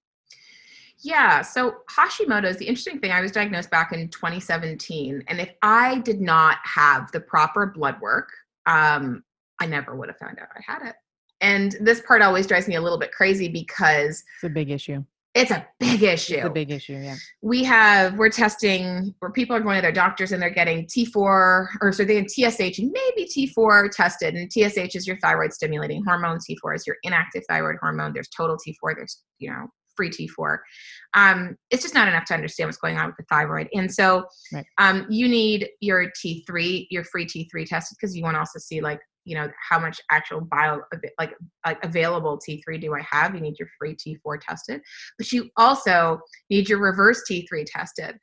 Yeah. So Hashimoto's the interesting thing. I was diagnosed back in 2017, and if I did not have the proper blood work, um, I never would have found out I had it. And this part always drives me a little bit crazy because it's a big issue. It's a big issue. It's a big issue, yeah. We have we're testing where people are going to their doctors and they're getting T4 or so they get TSH and maybe T4 tested. And TSH is your thyroid stimulating hormone. T4 is your inactive thyroid hormone. There's total T4. There's you know free T4. Um, it's just not enough to understand what's going on with the thyroid. And so right. um, you need your T3, your free T3 tested because you want to also see like, you know, how much actual bio, like, like available T3 do I have? You need your free T4 tested, but you also need your reverse T3 tested.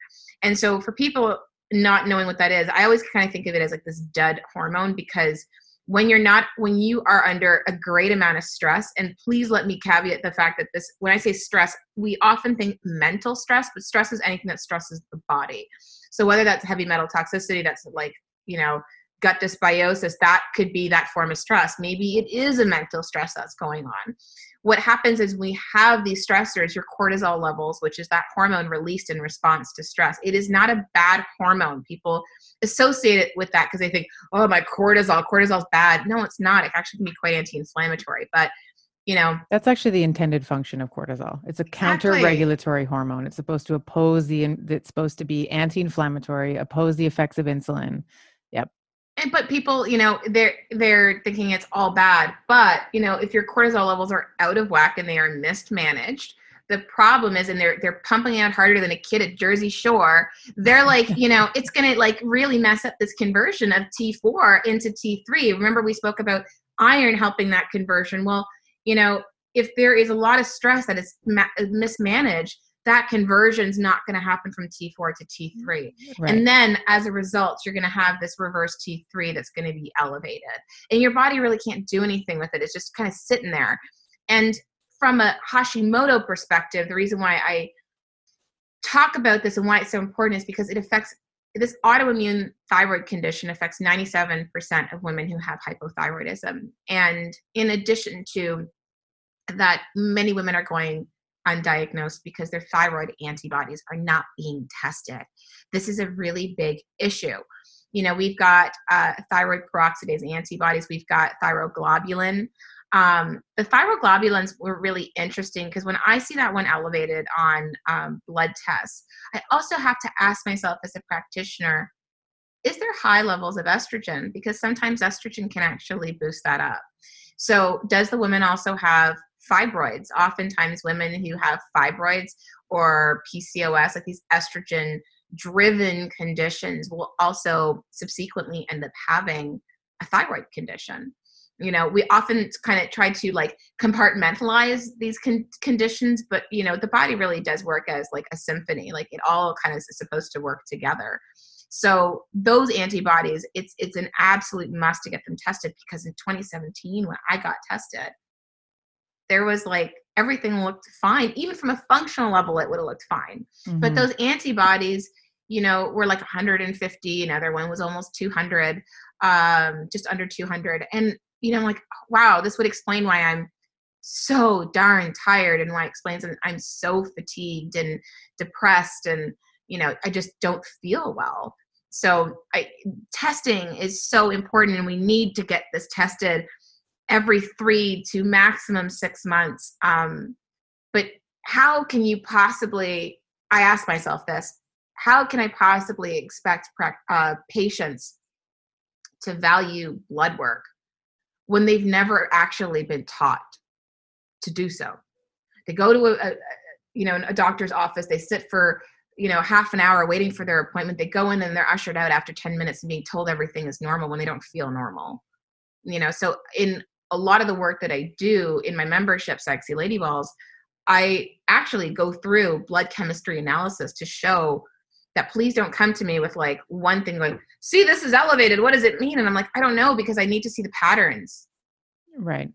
And so for people not knowing what that is, I always kind of think of it as like this dud hormone because when you're not when you are under a great amount of stress and please let me caveat the fact that this when i say stress we often think mental stress but stress is anything that stresses the body so whether that's heavy metal toxicity that's like you know gut dysbiosis, that could be that form of stress. Maybe it is a mental stress that's going on. What happens is we have these stressors, your cortisol levels, which is that hormone released in response to stress. It is not a bad hormone. People associate it with that because they think, oh, my cortisol, cortisol's bad. No, it's not. It actually can be quite anti inflammatory. But you know that's actually the intended function of cortisol it's a counter regulatory hormone it's supposed to oppose the it's supposed to be anti-inflammatory oppose the effects of insulin yep and but people you know they're they're thinking it's all bad. But you know if your cortisol levels are out of whack and they are mismanaged the problem is and they're they're pumping out harder than a kid at jersey shore they're like you know it's to like really mess up this conversion of t4 into t3 remember we spoke about iron helping that conversion? Well you know if there is a lot of stress that is ma- mismanaged that conversion is not going to happen from T4 to T3. Mm-hmm. Right. And then as a result, you're going to have this reverse T3 that's going to be elevated. And your body really can't do anything with it. It's just kind of sitting there. And from a Hashimoto perspective, the reason why I talk about this and why it's so important is because it affects this autoimmune thyroid condition affects 97% of women who have hypothyroidism. And in addition to that, many women are going undiagnosed because their thyroid antibodies are not being tested. This is a really big issue. You know, we've got uh, thyroid peroxidase antibodies, we've got thyroglobulin. Um, the thyroglobulins were really interesting because when I see that one elevated on um, blood tests, I also have to ask myself as a practitioner is there high levels of estrogen? Because sometimes estrogen can actually boost that up. So, does the woman also have fibroids. Oftentimes, women who have fibroids or PCOS, like these estrogen driven conditions, will also subsequently end up having a thyroid condition. You know, we often kind of try to like compartmentalize these con- conditions, but you know, the body really does work as like a symphony. Like it all kind of is supposed to work together. So those antibodies, it's it's an absolute must to get them tested because in 2017 when I got tested, there was like everything looked fine. Even from a functional level it would have looked fine. Mm-hmm. but those antibodies you know were like 150 another one was almost 200 um just under 200 and you know I'm like wow this would explain why i'm so darn tired and why it explains that i'm so fatigued and depressed and you know i just don't feel well. So I, testing is so important and we need to get this tested every three to maximum six months. Um, but how can you possibly, I ask myself this, how can I possibly expect uh, patients to value blood work when they've never actually been taught to do so? They go to a, a you know, a doctor's office, they sit for you know half an hour waiting for their appointment they go in and they're ushered out after 10 minutes and being told everything is normal when they don't feel normal you know so in a lot of the work that I do in my membership, Sexy Lady Balls, I actually go through blood chemistry analysis to show that please don't come to me with like one thing going, see, this is elevated. What does it mean? And I'm like, I don't know because I need to see the patterns. Right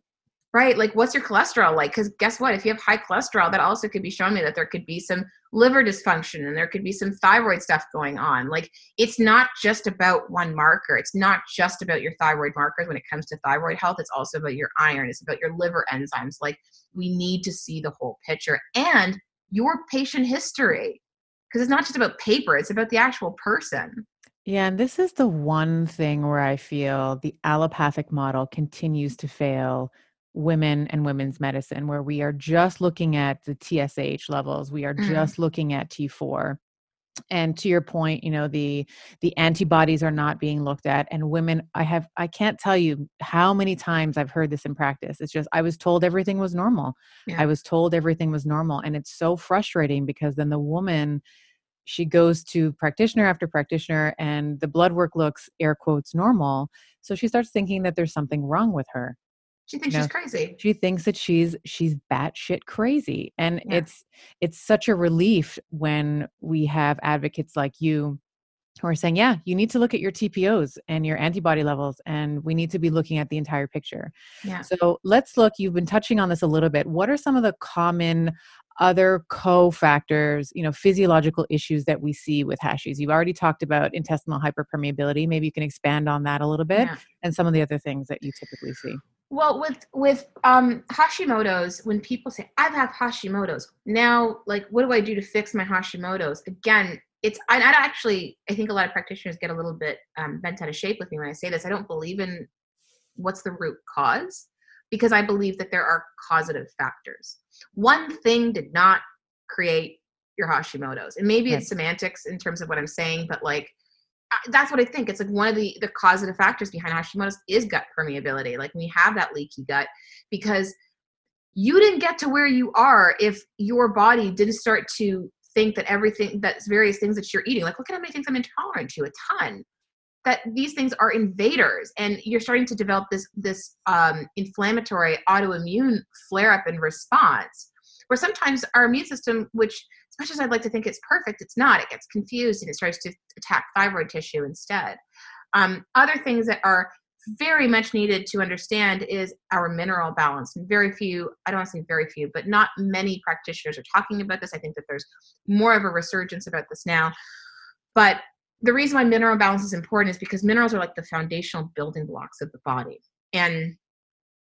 right? Like, what's your cholesterol like? Because guess what? If you have high cholesterol, that also could be showing me that there could be some liver dysfunction and there could be some thyroid stuff going on. Like, it's not just about one marker. It's not just about your thyroid markers when it comes to thyroid health. It's also about your iron. It's about your liver enzymes. Like, we need to see the whole picture and your patient history because it's not just about paper, it's about the actual person. Yeah, and this is the one thing where I feel the allopathic model continues to fail women and women's medicine where we are just looking at the TSH levels, we are mm. just looking at T4 and to your point you know the the antibodies are not being looked at and women i have i can't tell you how many times i've heard this in practice. It's just i was told everything was normal. Yeah. i was told everything was normal and it's so frustrating because then the woman she goes to practitioner after practitioner and the blood work looks air quotes normal. So she starts thinking that there's something wrong with her she thinks you know, she's crazy. She thinks that she's she's batshit crazy, and yeah. it's it's such a relief when we have advocates like you who are saying, "Yeah, you need to look at your TPOs and your antibody levels, and we need to be looking at the entire picture." Yeah. So let's look. You've been touching on this a little bit. What are some of the common other cofactors, you know, physiological issues that we see with Hashis? You've already talked about intestinal hyperpermeability. Maybe you can expand on that a little bit yeah. and some of the other things that you typically see. Well, with with um, Hashimoto's, when people say I have Hashimoto's, now like what do I do to fix my Hashimoto's? Again, it's I, I actually I think a lot of practitioners get a little bit um, bent out of shape with me when I say this. I don't believe in what's the root cause because I believe that there are causative factors. One thing did not create your Hashimoto's, and maybe it's semantics in terms of what I'm saying, but like that's what I think. It's like one of the the causative factors behind Hashimoto's is gut permeability. Like we have that leaky gut because you didn't get to where you are if your body didn't start to think that everything that's various things that you're eating like look at how many things i'm intolerant to a ton that these things are invaders and you're starting to develop this this um, inflammatory autoimmune flare up and response where sometimes our immune system which as much as i'd like to think it's perfect it's not it gets confused and it starts to attack thyroid tissue instead um, other things that are very much needed to understand is our mineral balance. And very few, I don't want to say very few, but not many practitioners are talking about this. I think that there's more of a resurgence about this now. But the reason why mineral balance is important is because minerals are like the foundational building blocks of the body. And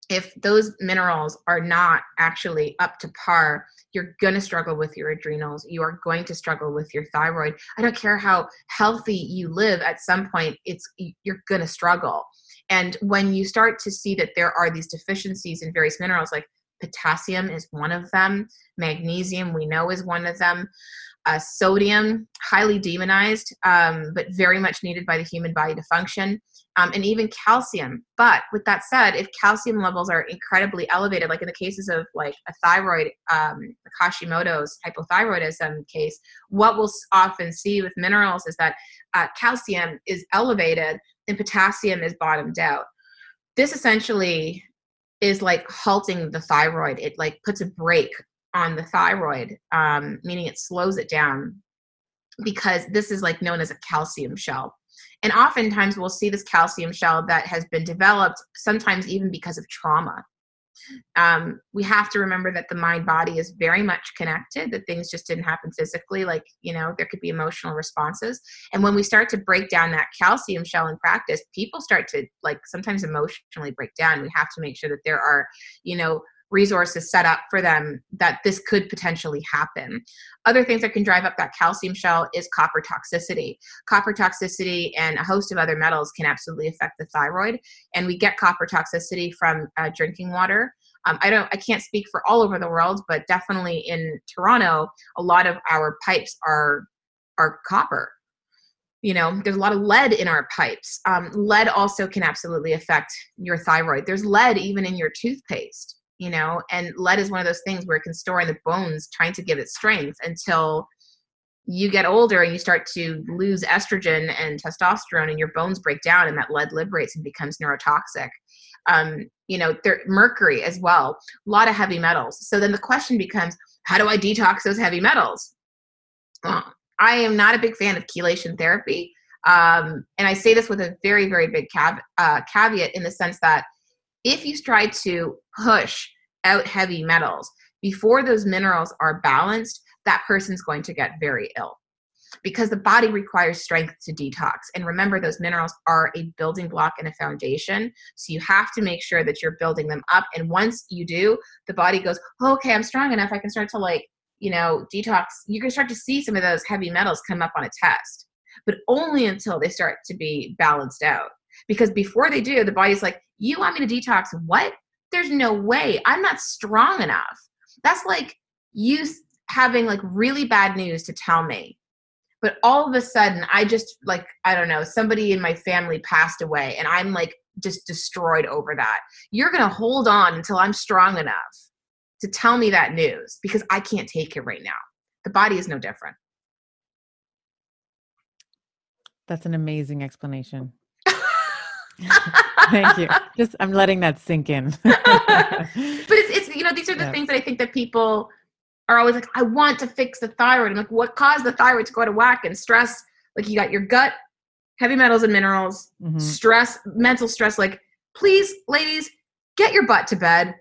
if those minerals are not actually up to par, you're going to struggle with your adrenals. You are going to struggle with your thyroid. I don't care how healthy you live, at some point, it's you're going to struggle. And when you start to see that there are these deficiencies in various minerals, like potassium is one of them, magnesium we know is one of them, uh, sodium, highly demonized, um, but very much needed by the human body to function, um, and even calcium. But with that said, if calcium levels are incredibly elevated, like in the cases of like a thyroid, um, Hashimoto's hypothyroidism case, what we'll often see with minerals is that uh, calcium is elevated and potassium is bottomed out. This essentially is like halting the thyroid. It like puts a brake on the thyroid, um, meaning it slows it down because this is like known as a calcium shell. And oftentimes we'll see this calcium shell that has been developed sometimes even because of trauma. Um, we have to remember that the mind body is very much connected that things just didn't happen physically like you know there could be emotional responses. And when we start to break down that calcium shell in practice people start to like sometimes emotionally break down. We have to make sure that there are you know resources set up for them that this could potentially happen. Other things that can drive up that calcium shell is copper toxicity. Copper toxicity and a host of other metals can absolutely affect the thyroid, and we get copper toxicity from uh, drinking water. Um, I don't, I can't speak for all over the world, but definitely in Toronto, a lot of our pipes are are copper you know there's a lot of lead in our pipes um, lead also can absolutely affect your thyroid there's lead even in your toothpaste you know and lead is one of those things where it can store in the bones trying to give it strength until you get older and you start to lose estrogen and testosterone and your bones break down and that lead liberates and becomes neurotoxic. Um, you know there mercury as well a lot of heavy metals. So then the question becomes how do i detox those heavy metals? Well, i am not a big fan of chelation therapy um, and i say this with a very very big cav- uh, caveat in the sense that if you try to push out heavy metals before those minerals are balanced, that person's going to get very ill because the body requires strength to detox. And remember, those minerals are a building block and a foundation. So you have to make sure that you're building them up. And once you do, the body goes, okay, I'm strong enough. I can start to like, you know, detox. You can start to see some of those heavy metals come up on a test, but only until they start to be balanced out. Because before they do, the body's like, you want me to detox what? There's no way. I'm not strong enough. That's like you having like really bad news to tell me. But all of a sudden, I just like, I don't know, somebody in my family passed away and I'm like just destroyed over that. You're going to hold on until I'm strong enough to tell me that news because I can't take it right now. The body is no different. That's an amazing explanation. Thank you. Just I'm letting that sink in. but it's it's you know these are the yeah. things that I think that people are always like I want to fix the thyroid. I'm like what caused the thyroid to go to whack and stress? Like you got your gut, heavy metals and minerals, mm-hmm. stress, mental stress. Like please, ladies, get your butt to bed.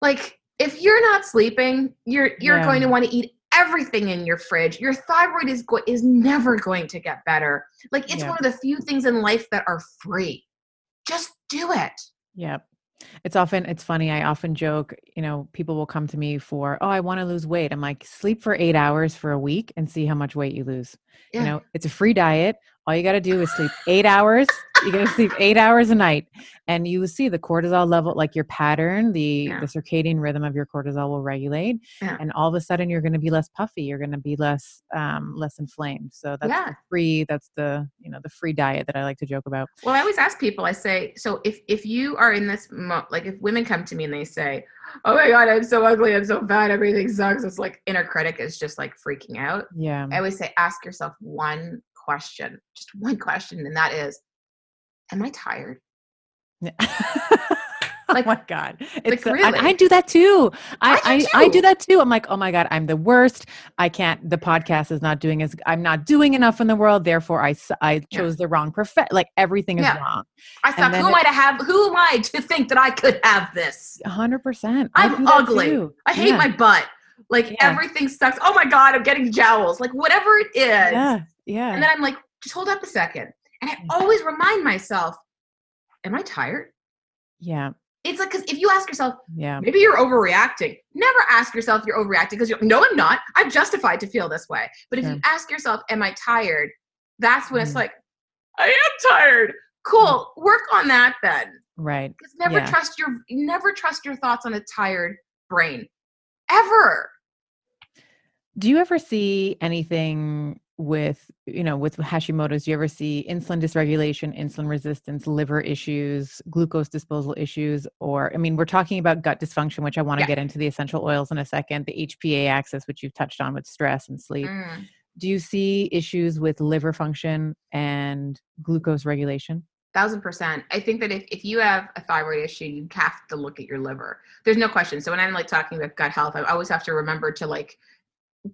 Like if you're not sleeping, you're you're yeah. going to want to eat everything in your fridge. Your thyroid is go- is never going to get better. Like it's yeah. one of the few things in life that are free. Just do it. Yep. It's often it's funny. I often joke, you know, people will come to me for, "Oh, I want to lose weight." I'm like, "Sleep for 8 hours for a week and see how much weight you lose." Yeah. You know, it's a free diet. All you got to do is sleep 8 hours you got to sleep eight hours a night and you see the cortisol level like your pattern the yeah. the circadian rhythm of your cortisol will regulate yeah. and all of a sudden you're going to be less puffy you're going to be less um less inflamed so that's yeah. free that's the you know the free diet that i like to joke about well i always ask people i say so if if you are in this mo- like if women come to me and they say oh my god i'm so ugly i'm so fat everything sucks it's like inner critic is just like freaking out yeah i always say ask yourself one question just one question and that is am I tired? Oh like, oh my god. It's like, really? I, I, do that too. I, I, do too. I, do that too. I'm like oh my god i'm the worst. I can't the podcast is not doing as i'm not doing enough in the world. Therefore i i chose yeah. the wrong perfect like everything is yeah. wrong. I thought who am i to have who am i to think that i could have this? 100% i'm ugly. i hate yeah. my butt. Like everything sucks. Oh my god i'm getting jowls. Like whatever it is yeah yeah and then i'm like just hold up a second and I always remind myself, am I tired? Yeah. It's like, because if you ask yourself, yeah, maybe you're overreacting. Never ask yourself you're overreacting because you're, no, I'm not. I'm justified to feel this way. But if you ask yourself, am I tired? That's when mm. it's like, I am tired. Cool. Mm. Work on that then. Right. Because never yeah. trust your never trust your thoughts on a tired brain. Ever. Do you ever see anything with you know with hashimoto's do you ever see insulin dysregulation insulin resistance liver issues glucose disposal issues or i mean we're talking about gut dysfunction which i want to yeah. get into the essential oils in a second the hpa axis which you've touched on with stress and sleep. Mm. do you see issues with liver function and glucose regulation? Thousand percent. I think that if, if you have a thyroid issue you have to look at your liver. There's no question. So when i'm like talking about gut health i always have to remember to like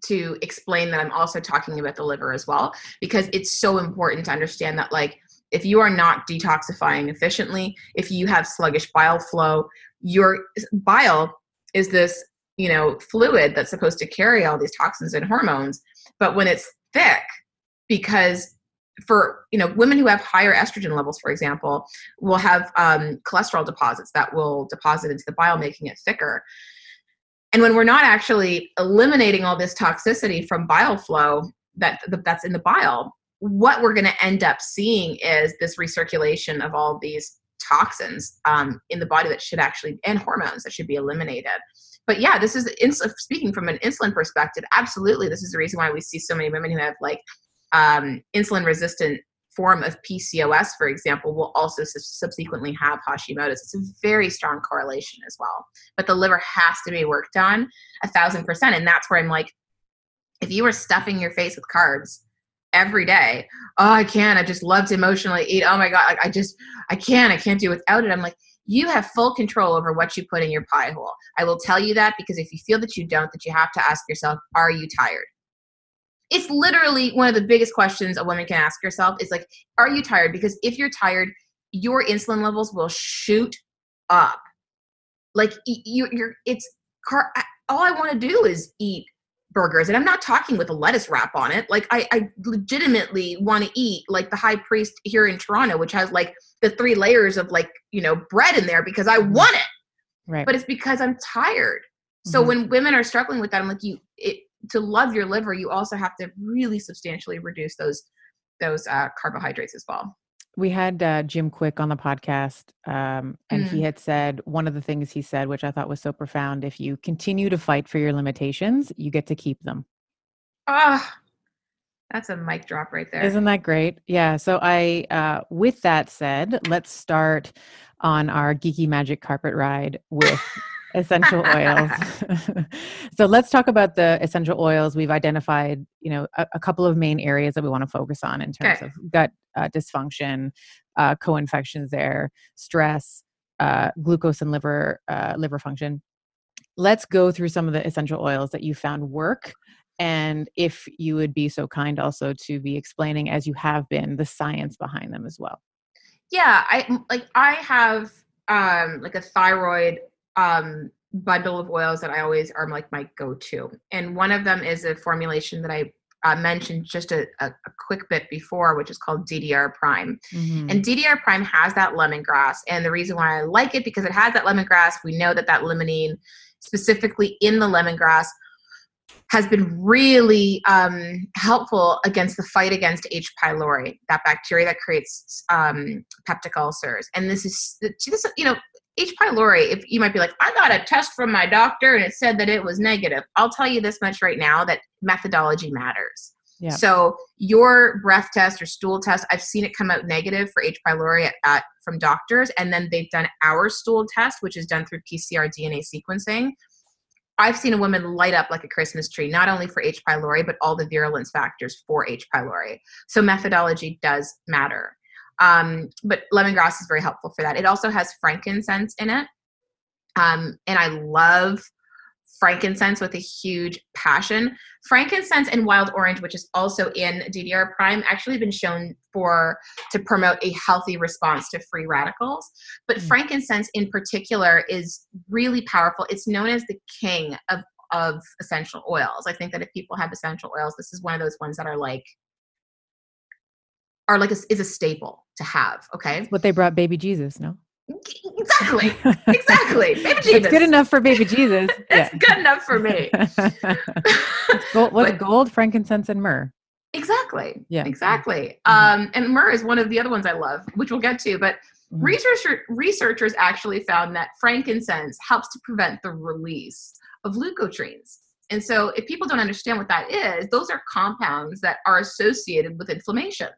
to explain that I'm also talking about the liver as well, because it's so important to understand that, like, if you are not detoxifying efficiently, if you have sluggish bile flow, your bile is this, you know, fluid that's supposed to carry all these toxins and hormones. But when it's thick, because for you know women who have higher estrogen levels for example will have um, cholesterol deposits that will deposit into the bile making it thicker and when we're not actually eliminating all this toxicity from bile flow that that's in the bile, what we're going to end up seeing is this recirculation of all these toxins um, in the body that should actually and hormones that should be eliminated. But yeah, this is speaking from an insulin perspective. Absolutely, this is the reason why we see so many women who have like um, insulin resistant form of PCOS, for example, will also subsequently have Hashimoto's. It's a very strong correlation as well. But the liver has to be worked on a thousand percent. And that's where I'm like, if you were stuffing your face with carbs every day, oh, I can't. I just love to emotionally eat. Oh my God, I just, I can't. I can't do without it. I'm like, you have full control over what you put in your pie hole. I will tell you that because if you feel that you don't, that you have to ask yourself, are you tired? It's literally one of the biggest questions a woman can ask herself is like are you tired? Because if you're tired your insulin levels will shoot up. Like you you're it's car all i want to do is eat burgers and i'm not talking with a lettuce wrap on it. Like i, I legitimately want to eat like the high priest here in toronto which has like the three layers of like you know bread in there because i mm-hmm. want it. Right. But it's because i'm tired. So mm-hmm. when women are struggling with that i'm like you it to love your liver, you also have to really substantially reduce those those uh, carbohydrates as well. We had uh, Jim Kwik on the podcast, um, and mm. he had said one of the things he said, which I thought was so profound: if you continue to fight for your limitations, you get to keep them. Ah, that's a mic drop right there. Isn't that great? Yeah. So I, uh, with that said, let's start on our geeky magic carpet ride with essential oils. so let's talk about the essential oils. We've identified, you know, a, a couple of main areas that we want to focus on in terms okay. of gut uh, dysfunction, uh, co-infections there, stress, uh, glucose and liver uh, liver function. Let's go through some of the essential oils that you found work. And if you would be so kind also to be explaining, as you have been, the science behind them as well. Yeah, I like I have um, like a thyroid um, bundle of oils that I always are like my go-to. And one of them is a formulation that I uh, mentioned just a, a, a, quick bit before, which is called DDR Prime. Mm-hmm. And DDR Prime has that lemongrass. And the reason why I like it because it has that lemongrass. We know that that limonene, specifically in the lemongrass, has been really um, helpful against the fight against H. pylori, that bacteria that creates um, peptic ulcers. And this is, this, you know, H. pylori, if you might be like, I got a test from my doctor and it said that it was negative. I'll tell you this much right now that methodology matters. Yeah. So your breath test or stool test, I've seen it come out negative for H. pylori at, at, from doctors, and then they've done our stool test, which is done through PCR DNA sequencing. I've seen a woman light up like a Christmas tree, not only for H. pylori, but all the virulence factors for H. pylori. So methodology does matter. Um, but lemongrass is very helpful for that. It also has frankincense in it. Um, and I love frankincense with a huge passion. Frankincense and wild orange, which is also in DDR prime, actually been shown for to promote a healthy response to free radicals. But mm. frankincense in particular is really powerful. It's known as the king of of essential oils. I think that if people have essential oils, this is one of those ones that are like are like a, is a staple to have. Okay, what they brought baby Jesus, no? Exactly, exactly. Baby Jesus. It's good enough for baby Jesus. it's yeah. good enough for me. gold, what gold, frankincense, and myrrh. Exactly. Yeah. Exactly. Mm-hmm. Um, and myrrh is one of the other ones I love, which we'll get to. But mm-hmm. researcher, researchers actually found that frankincense helps to prevent the release of leukotrienes. And so, if people don't understand what that is, those are compounds that are associated with inflammation.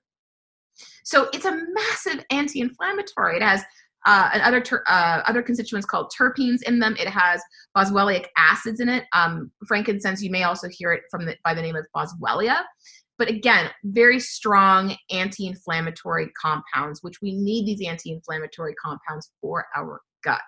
So it's a massive anti-inflammatory. It has uh, other ter- uh, other constituents called terpenes in them. It has boswellic acids in it. Um, frankincense, you may also hear it from the, by the name of boswellia. But again, very strong anti-inflammatory compounds, which we need these anti-inflammatory compounds for our gut.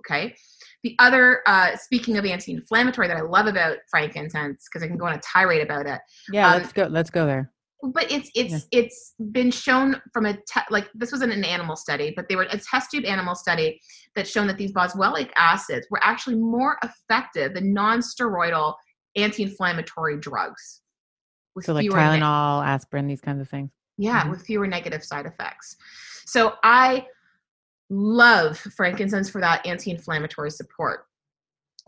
Okay. The other, uh, speaking of anti-inflammatory, that I love about frankincense because I can go on a tirade about it. Yeah, um, let's go. Let's go there but it's it's yeah. it's been shown from a te- like this wasn't an animal study but they were a test tube animal study that shown that these boswellic acids were actually more effective than non-steroidal anti-inflammatory drugs so like tylenol ne- aspirin these kinds of things yeah mm-hmm. with fewer negative side effects so i love frankincense for that anti-inflammatory support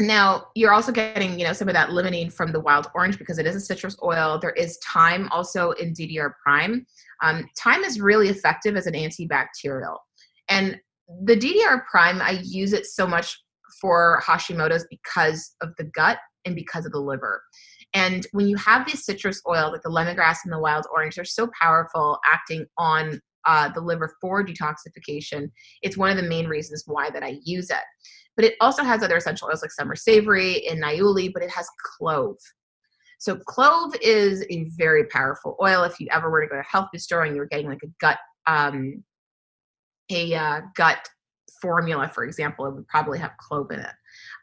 now you're also getting, you know, some of that limonene from the wild orange because it is a citrus oil. There is thyme also in DDR prime. Um, thyme is really effective as an antibacterial, and the DDR prime I use it so much for Hashimoto's because of the gut and because of the liver. And when you have these citrus oils like the lemongrass and the wild orange, they're so powerful acting on uh, the liver for detoxification. It's one of the main reasons why that I use it but it also has other essential oils like summer savory and niaouli, but it has clove. So clove is a very powerful oil. If you ever were to go to a health food store and you were getting like a gut, um, a uh, gut formula, for example, it would probably have clove in it.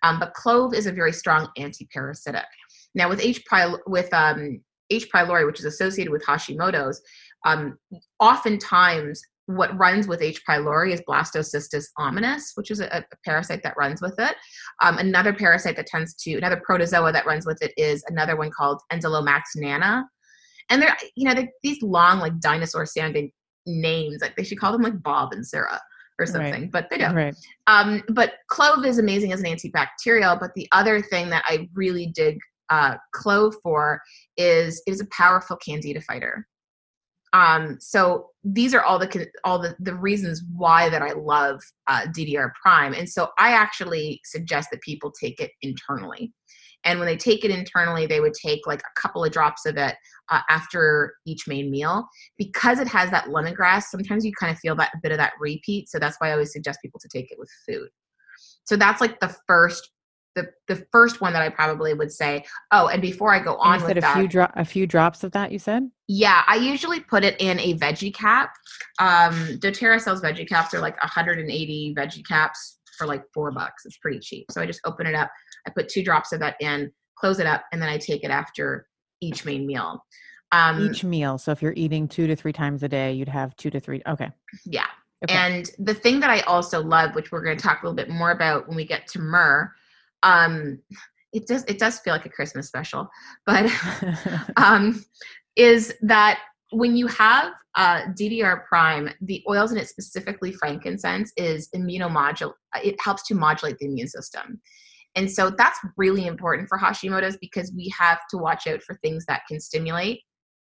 Um, but clove is a very strong anti-parasitic. Now with H. pylori, with um, H. pylori, which is associated with Hashimoto's, um, oftentimes what runs with H. pylori is Blastocystis hominis, which is a, a parasite that runs with it. Um, another parasite that tends to, another protozoa that runs with it is another one called Enteromonas nana. And they're, you know, they're, these long, like dinosaur sounding names, like they should call them like Bob and Sarah or something, right. but they don't. Right. Um, but clove is amazing as an antibacterial. But the other thing that I really dig uh, clove for is it is a powerful candida fighter. Um, so these are all the all the, the reasons why that I love uh, DDR Prime, and so I actually suggest that people take it internally. And when they take it internally, they would take like a couple of drops of it uh, after each main meal because it has that lemongrass. Sometimes you kind of feel that bit of that repeat, so that's why I always suggest people to take it with food. So that's like the first the the first one that I probably would say. Oh, and before I go on with a that, few dro- a few drops of that. You said. Yeah, I usually put it in a veggie cap. Um, DoTerra sells veggie caps. They're like 180 veggie caps for like four bucks. It's pretty cheap. So I just open it up. I put two drops of that in, close it up, and then I take it after each main meal. Um, each meal. So if you're eating two to three times a day, you'd have two to three. Okay. Yeah. Okay. And the thing that I also love, which we're going to talk a little bit more about when we get to myrrh, um, it does it does feel like a Christmas special, but um, is that when you have uh, DDR prime, the oils in it, specifically frankincense, is immunomodulate. It helps to modulate the immune system. And so that's really important for Hashimoto's because we have to watch out for things that can stimulate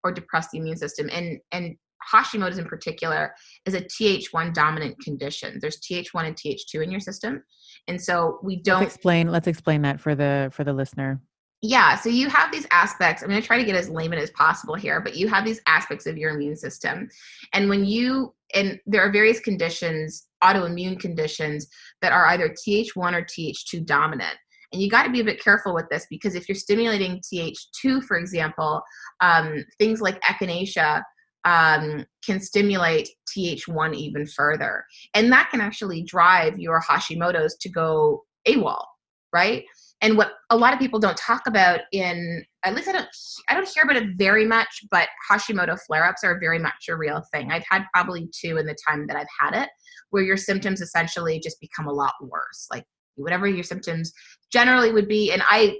or depress the immune system. And and Hashimoto's in particular is a Th1 dominant condition. There's Th1 and Th2 in your system. And so we don't let's explain let's explain that for the for the listener yeah so you have these aspects i'm going to try to get as layman as possible here but you have these aspects of your immune system and when you and there are various conditions autoimmune conditions that are either th1 or th2 dominant and you got to be a bit careful with this because if you're stimulating th2 for example um, things like echinacea um, can stimulate th1 even further. And that can actually drive your hashimoto's to go awol right? And what a lot of people don't talk about in at least i don't i don't hear about it very much but hashimoto flare-ups are very much a real thing. I've had probably two in the time that i've had it where your symptoms essentially just become a lot worse. Like whatever your symptoms generally would be and i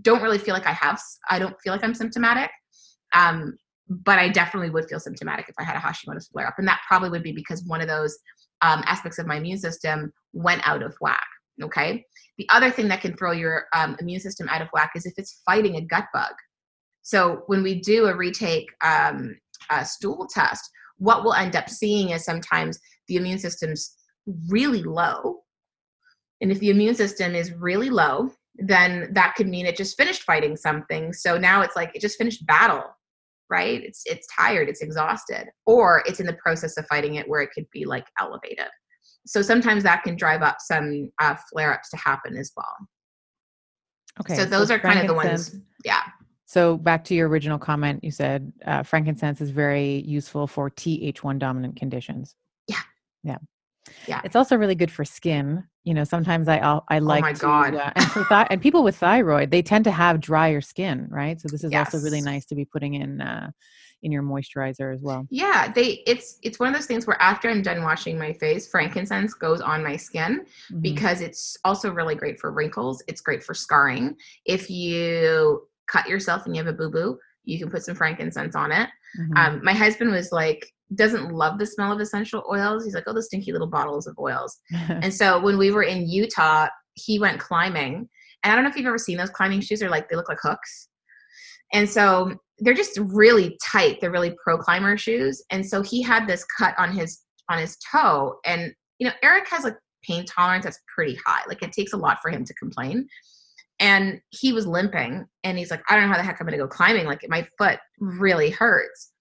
don't really feel like i have i don't feel like i'm symptomatic. Um, but i definitely would feel symptomatic if i had a hashimoto's flare-up and that probably would be because one of those um, aspects of my immune system went out of whack okay the other thing that can throw your um, immune system out of whack is if it's fighting a gut bug. So when we do a retake um, a stool test, what we'll end up seeing is sometimes the immune system's really low. And if the immune system is really low, then that could mean it just finished fighting something. So now it's like it just finished battle, right? It's it's tired, it's exhausted, or it's in the process of fighting it where it could be like elevated so sometimes that can drive up some uh, flare ups to happen as well. Okay. So those so are kind of the ones. Yeah. So back to your original comment, you said uh, frankincense is very useful for Th1 dominant conditions. Yeah. Yeah. Yeah. It's also really good for skin. You know, sometimes I I oh like oh my to, God. Uh, and for th- and people with thyroid, they tend to have drier skin, right? So this is yes. also really nice to be putting in uh, in your moisturizer as well. Yeah, they it's it's one of those things where after I'm done washing my face, frankincense goes on my skin mm-hmm. because it's also really great for wrinkles. It's great for scarring. If you cut yourself and you have a boo boo, you can put some frankincense on it. Mm-hmm. Um, my husband was like doesn't love the smell of essential oils. He's like, oh, the stinky little bottles of oils. and so when we were in Utah, he went climbing. And I don't know if you've ever seen those climbing shoes. They're like they look like hooks. And so they're just really tight. They're really pro climber shoes. And so he had this cut on his on his toe. And you know, Eric has a pain tolerance that's pretty high. Like it takes a lot for him to complain. And he was limping and he's like, I don't know how the heck I'm gonna go climbing. Like my foot really hurts.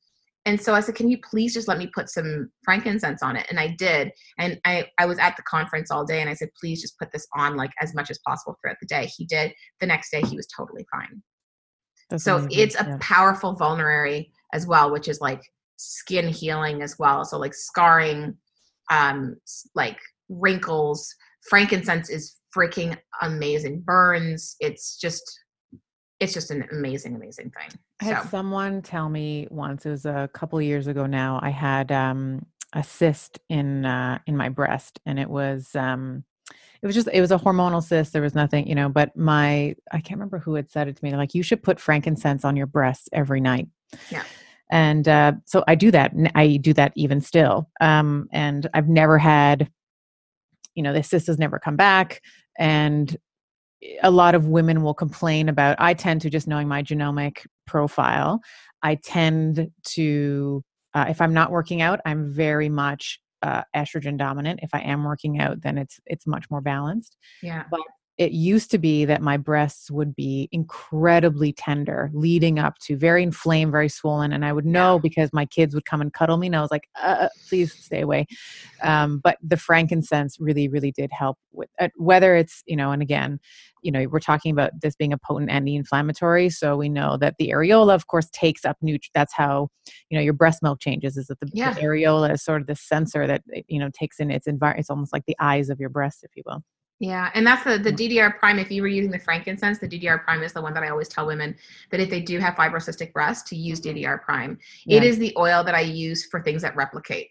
And so I said, Can you please just let me put some frankincense on it? And I did. And I, I was at the conference all day and I said, Please just put this on like as much as possible throughout the day. He did. The next day he was totally fine. That's so amazing. it's a yeah. powerful vulnerary as well, which is like skin healing as well. So like scarring, um, like wrinkles. Frankincense is freaking amazing. Burns. It's just it's just an amazing, amazing thing. I had so. someone tell me once, it was a couple years ago now, I had um, a cyst in uh, in my breast and it was um, it was just it was a hormonal cyst there was nothing you know but my i can't remember who had said it to me like you should put frankincense on your breasts every night yeah and uh, so i do that i do that even still um, and i've never had you know the cyst has never come back and a lot of women will complain about i tend to just knowing my genomic profile i tend to uh, if i'm not working out i'm very much uh, estrogen dominant. If I am working out, then it's it's much more balanced. Yeah. But it used to be that my breasts would be incredibly tender leading up to very inflamed very swollen and i would know yeah. because my kids would come and cuddle me and i was like uh, uh please stay away um, but the frankincense really really did help with uh, whether it's you know and again you know we're talking about this being a potent anti-inflammatory so we know that the areola of course takes up nutrients that's how you know your breast milk changes is that the, yeah. the areola is sort of the sensor that you know takes in its environment it's almost like the eyes of your breast if you will yeah, and that's the, the DDR prime. If you were using the frankincense, the DDR prime is the one that I always tell women that if they do have fibrocystic breast, to use mm-hmm. DDR prime. Yeah. It is the oil that I use for things that replicate.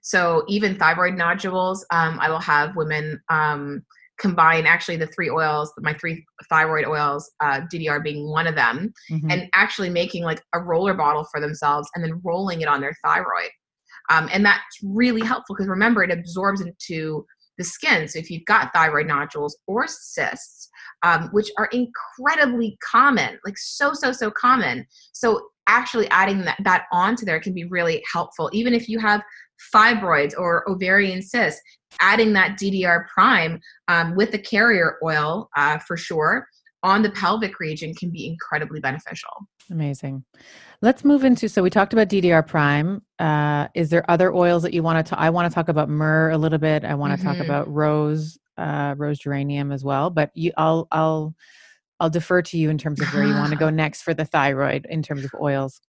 So even thyroid nodules, um, I will have women um, combine actually the three oils, my three thyroid oils, uh, DDR being one of them, mm-hmm. and actually making like a roller bottle for themselves and then rolling it on their thyroid. Um, and that's really helpful because remember, it absorbs into the skin. So if you've got thyroid nodules or cysts, um, which are incredibly common, like so, so, so common. So actually adding that, that onto there can be really helpful. Even if you have fibroids or ovarian cysts, adding that DDR prime um, with the carrier oil uh, for sure on the pelvic region can be incredibly beneficial. Amazing. Let's move into so we talked about DDR prime. Uh, is there other oils that you want to? I want to talk about myrrh a little bit. I want to mm-hmm. talk about rose, uh, rose geranium as well. But you, I'll, I'll, I'll defer to you in terms of where you want to go next for the thyroid in terms of oils.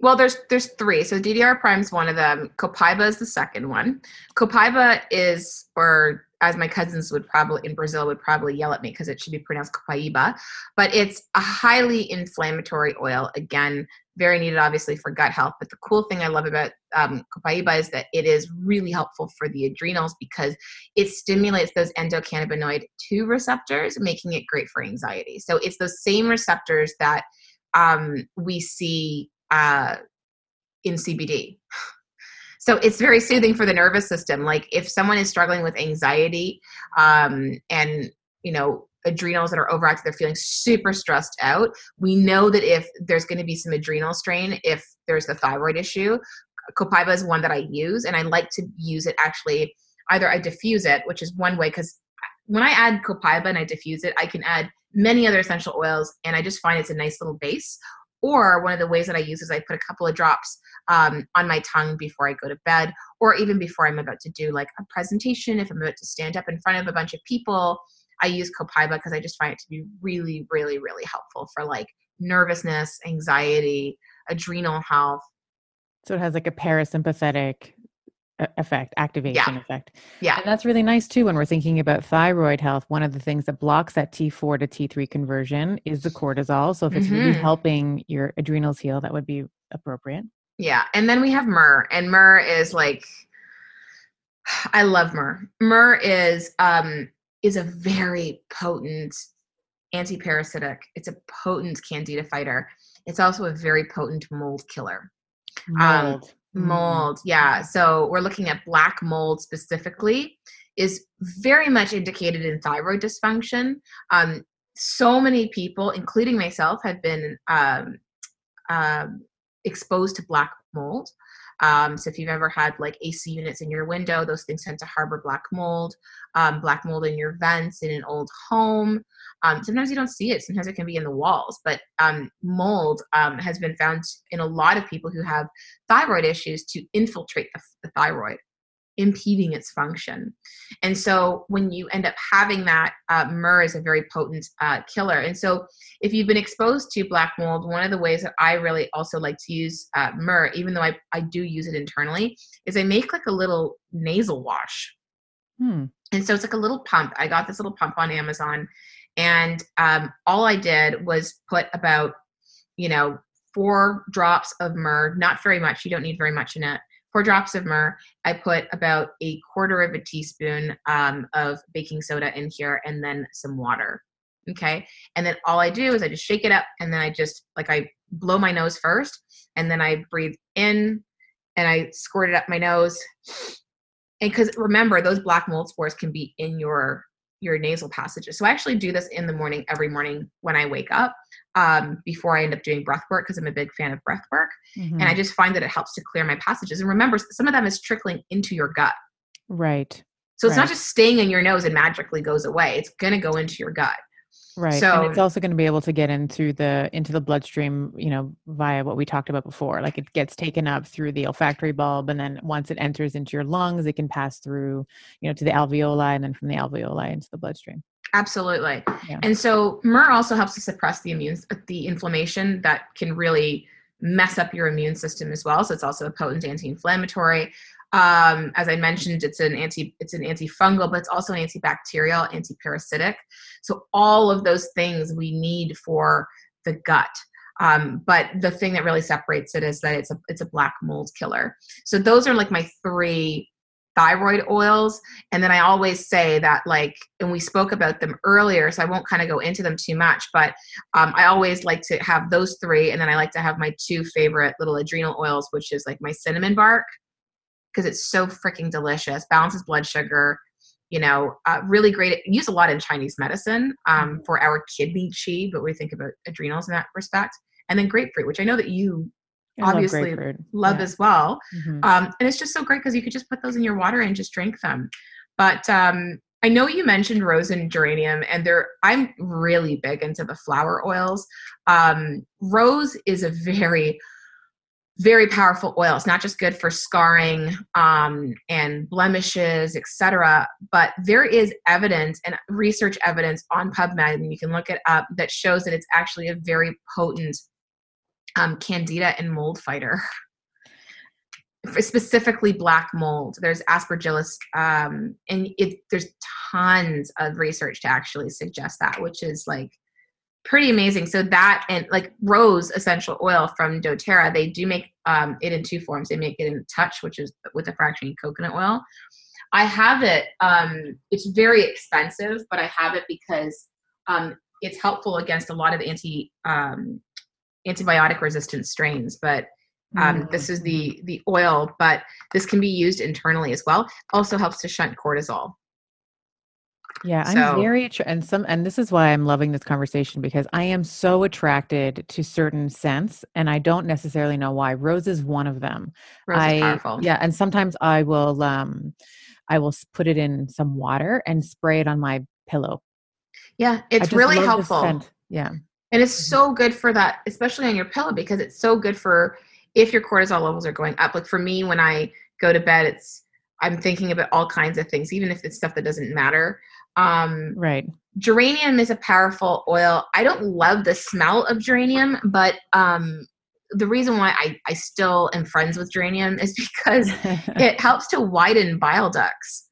Well, there's there's three. So DDR prime is one of them. Copaiba is the second one. Copaiba is, or as my cousins would probably in Brazil would probably yell at me because it should be pronounced copaiba, but it's a highly inflammatory oil. Again, very needed obviously for gut health. But the cool thing I love about um, copaiba is that it is really helpful for the adrenals because it stimulates those endocannabinoid 2 receptors, making it great for anxiety. So it's those same receptors that um, we see uh, in CBD. So it's very soothing for the nervous system. Like if someone is struggling with anxiety um, and, you know, adrenals that are overactive, they're feeling super stressed out. We know that if there's going to be some adrenal strain, if there's the thyroid issue, Copaiba is one that I use, and I like to use it actually. Either I diffuse it, which is one way, because when I add Copaiba and I diffuse it, I can add many other essential oils, and I just find it's a nice little base. Or one of the ways that I use is I put a couple of drops um, on my tongue before I go to bed, or even before I'm about to do like a presentation. If I'm about to stand up in front of a bunch of people, I use Copaiba because I just find it to be really, really, really helpful for like nervousness, anxiety, adrenal health. So it has like a parasympathetic effect, activation yeah. effect. Yeah. And that's really nice too when we're thinking about thyroid health. One of the things that blocks that T4 to T3 conversion is the cortisol. So if it's mm-hmm. really helping your adrenals heal, that would be appropriate. Yeah. And then we have myrrh, and myrrh is like I love myrrh. Myrrh is um is a very potent anti-parasitic. It's a potent candida fighter. It's also a very potent mold killer. Mold. Um. Mold yeah. So we're looking at black mold specifically is very much indicated in thyroid dysfunction. Um, so many people including myself have been um, um, exposed to black mold um, so if you've ever had like AC units in your window, those things tend to harbor black mold, um, black mold in your vents in an old home. Um, sometimes you don't see it. Sometimes it can be in the walls, but um, mold um, has been found in a lot of people who have thyroid issues to infiltrate the, the thyroid impeding its function. And so when you end up having that, uh, myrrh is a very potent uh, killer. And so if you've been exposed to black mold, one of the ways that I really also like to use uh, myrrh, even though I, I do use it internally, is I make like a little nasal wash. Hmm. And so it's like a little pump. I got this little pump on Amazon. And um, all I did was put about, you know, four drops of myrrh, not very much. You don't need very much in it four drops of myrrh. I put about a quarter of a teaspoon um, of baking soda in here and then some water. Okay. And then all I do is I just shake it up and then I just like I blow my nose first and then I breathe in and I squirt it up my nose. And because remember, those black mold spores can be in your your nasal passages. So I actually do this in the morning every morning when I wake up um, before I end up doing breath work because I'm a big fan of breath work. Mm-hmm. And I just find that it helps to clear my passages. And remember, some of them is trickling into your gut. Right. So it's right. not just staying in your nose and magically goes away. It's going to go into your gut. Right. So and it's also going to be able to get into the into the bloodstream, you know, via what we talked about before. Like it gets taken up through the olfactory bulb and then once it enters into your lungs, it can pass through, you know, to the alveoli and then from the alveoli into the bloodstream. Absolutely. Yeah. And so myrrh also helps to suppress the immune the inflammation that can really mess up your immune system as well. So it's also a potent anti-inflammatory. Um, as I mentioned, it's an anti it's an antifungal, but it's also an antibacterial, antiparasitic. So all of those things we need for the gut. Um, but the thing that really separates it is that it's a it's a black mold killer. So those are like my three thyroid oils. And then I always say that, like, and we spoke about them earlier, so I won't kind of go into them too much, but um, I always like to have those three. And then I like to have my two favorite little adrenal oils, which is like my cinnamon bark, because it's so freaking delicious, balances blood sugar. You know, uh, really great. Use a lot in Chinese medicine um, mm-hmm. for our kidney qi, but we think about adrenals in that respect. And then grapefruit, which I know that you I obviously love, love yeah. as well. Mm-hmm. Um, and it's just so great because you could just put those in your water and just drink them. But um, I know you mentioned rose and geranium, and there I'm really big into the flower oils. Um, rose is a very very powerful oil. It's not just good for scarring um, and blemishes, etc. But there is evidence and research evidence on PubMed, and you can look it up, that shows that it's actually a very potent um, candida and mold fighter. Specifically black mold. There's aspergillus um, and it there's tons of research to actually suggest that which is like pretty amazing. So that and like rose essential oil from doterra they do make um, it in two forms. They make it in touch which is with a fraction coconut oil. I have it um, it's very expensive but i have it because um, it's helpful against a lot of anti um, antibiotic resistant strains but um, mm. this is the the oil but this can be used internally as well. Also helps to shunt cortisol. Yeah i'm very and some and this is why i'm loving this conversation because i am so attracted to certain scents and i don't necessarily know why. Rose is one of them. Rose I, is powerful. yeah and sometimes i will um i will put it in some water and spray it on my pillow. Yeah it's really helpful. yeah and it's so good for that, especially on your pillow, because it's so good for if your cortisol levels are going up. Like for me, when I go to bed, it's I'm thinking about all kinds of things, even if it's stuff that doesn't matter. Um, right. Geranium is a powerful oil. I don't love the smell of geranium, but um, the reason why I, I still am friends with geranium is because it helps to widen bile ducts,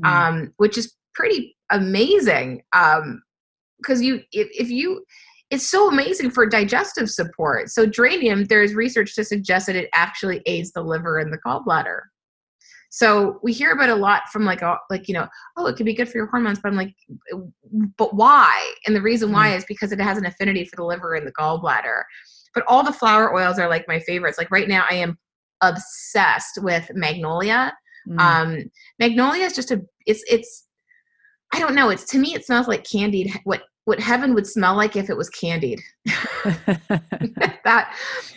mm. um, which is pretty amazing. Because um, you, if, if you, it's so amazing for digestive support. So geranium, there's research to suggest that it actually aids the liver and the gallbladder. So we hear about a lot from like like you know oh it could be good for your hormones but I'm like but why and the reason why mm. is because it has an affinity for the liver and the gallbladder but all the flower oils are like my favorites like right now I am obsessed with magnolia mm. um magnolia is just a it's it's I don't know it's to me it smells like candied what what heaven would smell like if it was candied. that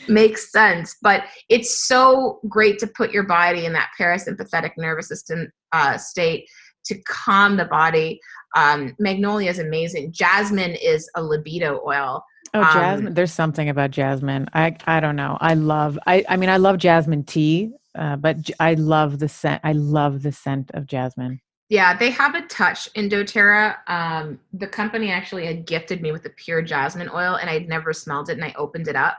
makes sense. But it's so great to put your body in that parasympathetic nervous system uh, state to calm the body. Um, magnolia is amazing. Jasmine is a libido oil. Oh, um, jasmine! Um, There's something about jasmine. I I don't know. I love. I I mean, I love jasmine tea, uh, but I love the scent. I love the scent of jasmine. Yeah, they have a touch in doTERRA. Um, the company actually had gifted me with a pure jasmine oil, and I'd never smelled it. And I opened it up,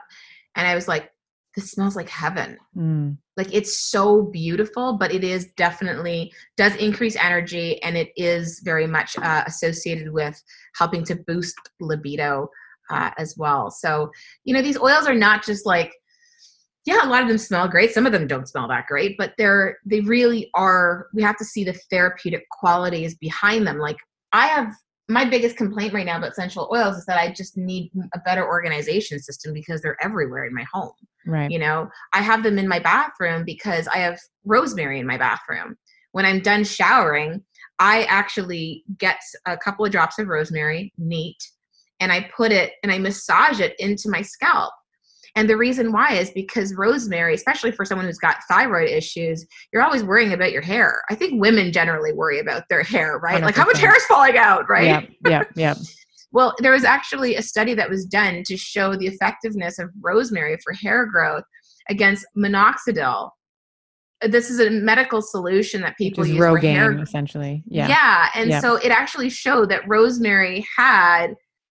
and I was like, "This smells like heaven." Mm. Like it's so beautiful, but it is definitely does increase energy, and it is very much uh, associated with helping to boost libido uh, as well. So you know, these oils are not just like yeah, a lot of them smell great. Some of them don't smell that great, but they're they really are. We have to see the therapeutic qualities behind them. Like I have my biggest complaint right now about essential oils is that I just need a better organization system because they're everywhere in my home. Right. You know, I have them in my bathroom because I have rosemary in my bathroom. When I'm done showering, I actually get a couple of drops of rosemary, neat, and I put it and I massage it into my scalp and the reason why is because rosemary, especially for someone who's got thyroid issues, you're always worrying about your hair. I think women generally worry about their hair, right? 100%. Like how much hair is falling out, right? Yeah, yeah, yeah. well, there was actually a study that was done to show the effectiveness of rosemary for hair growth against minoxidil. This is a medical solution that people use Rogaine, for hair, essentially. Yeah, yeah, and yeah. so it actually showed that rosemary had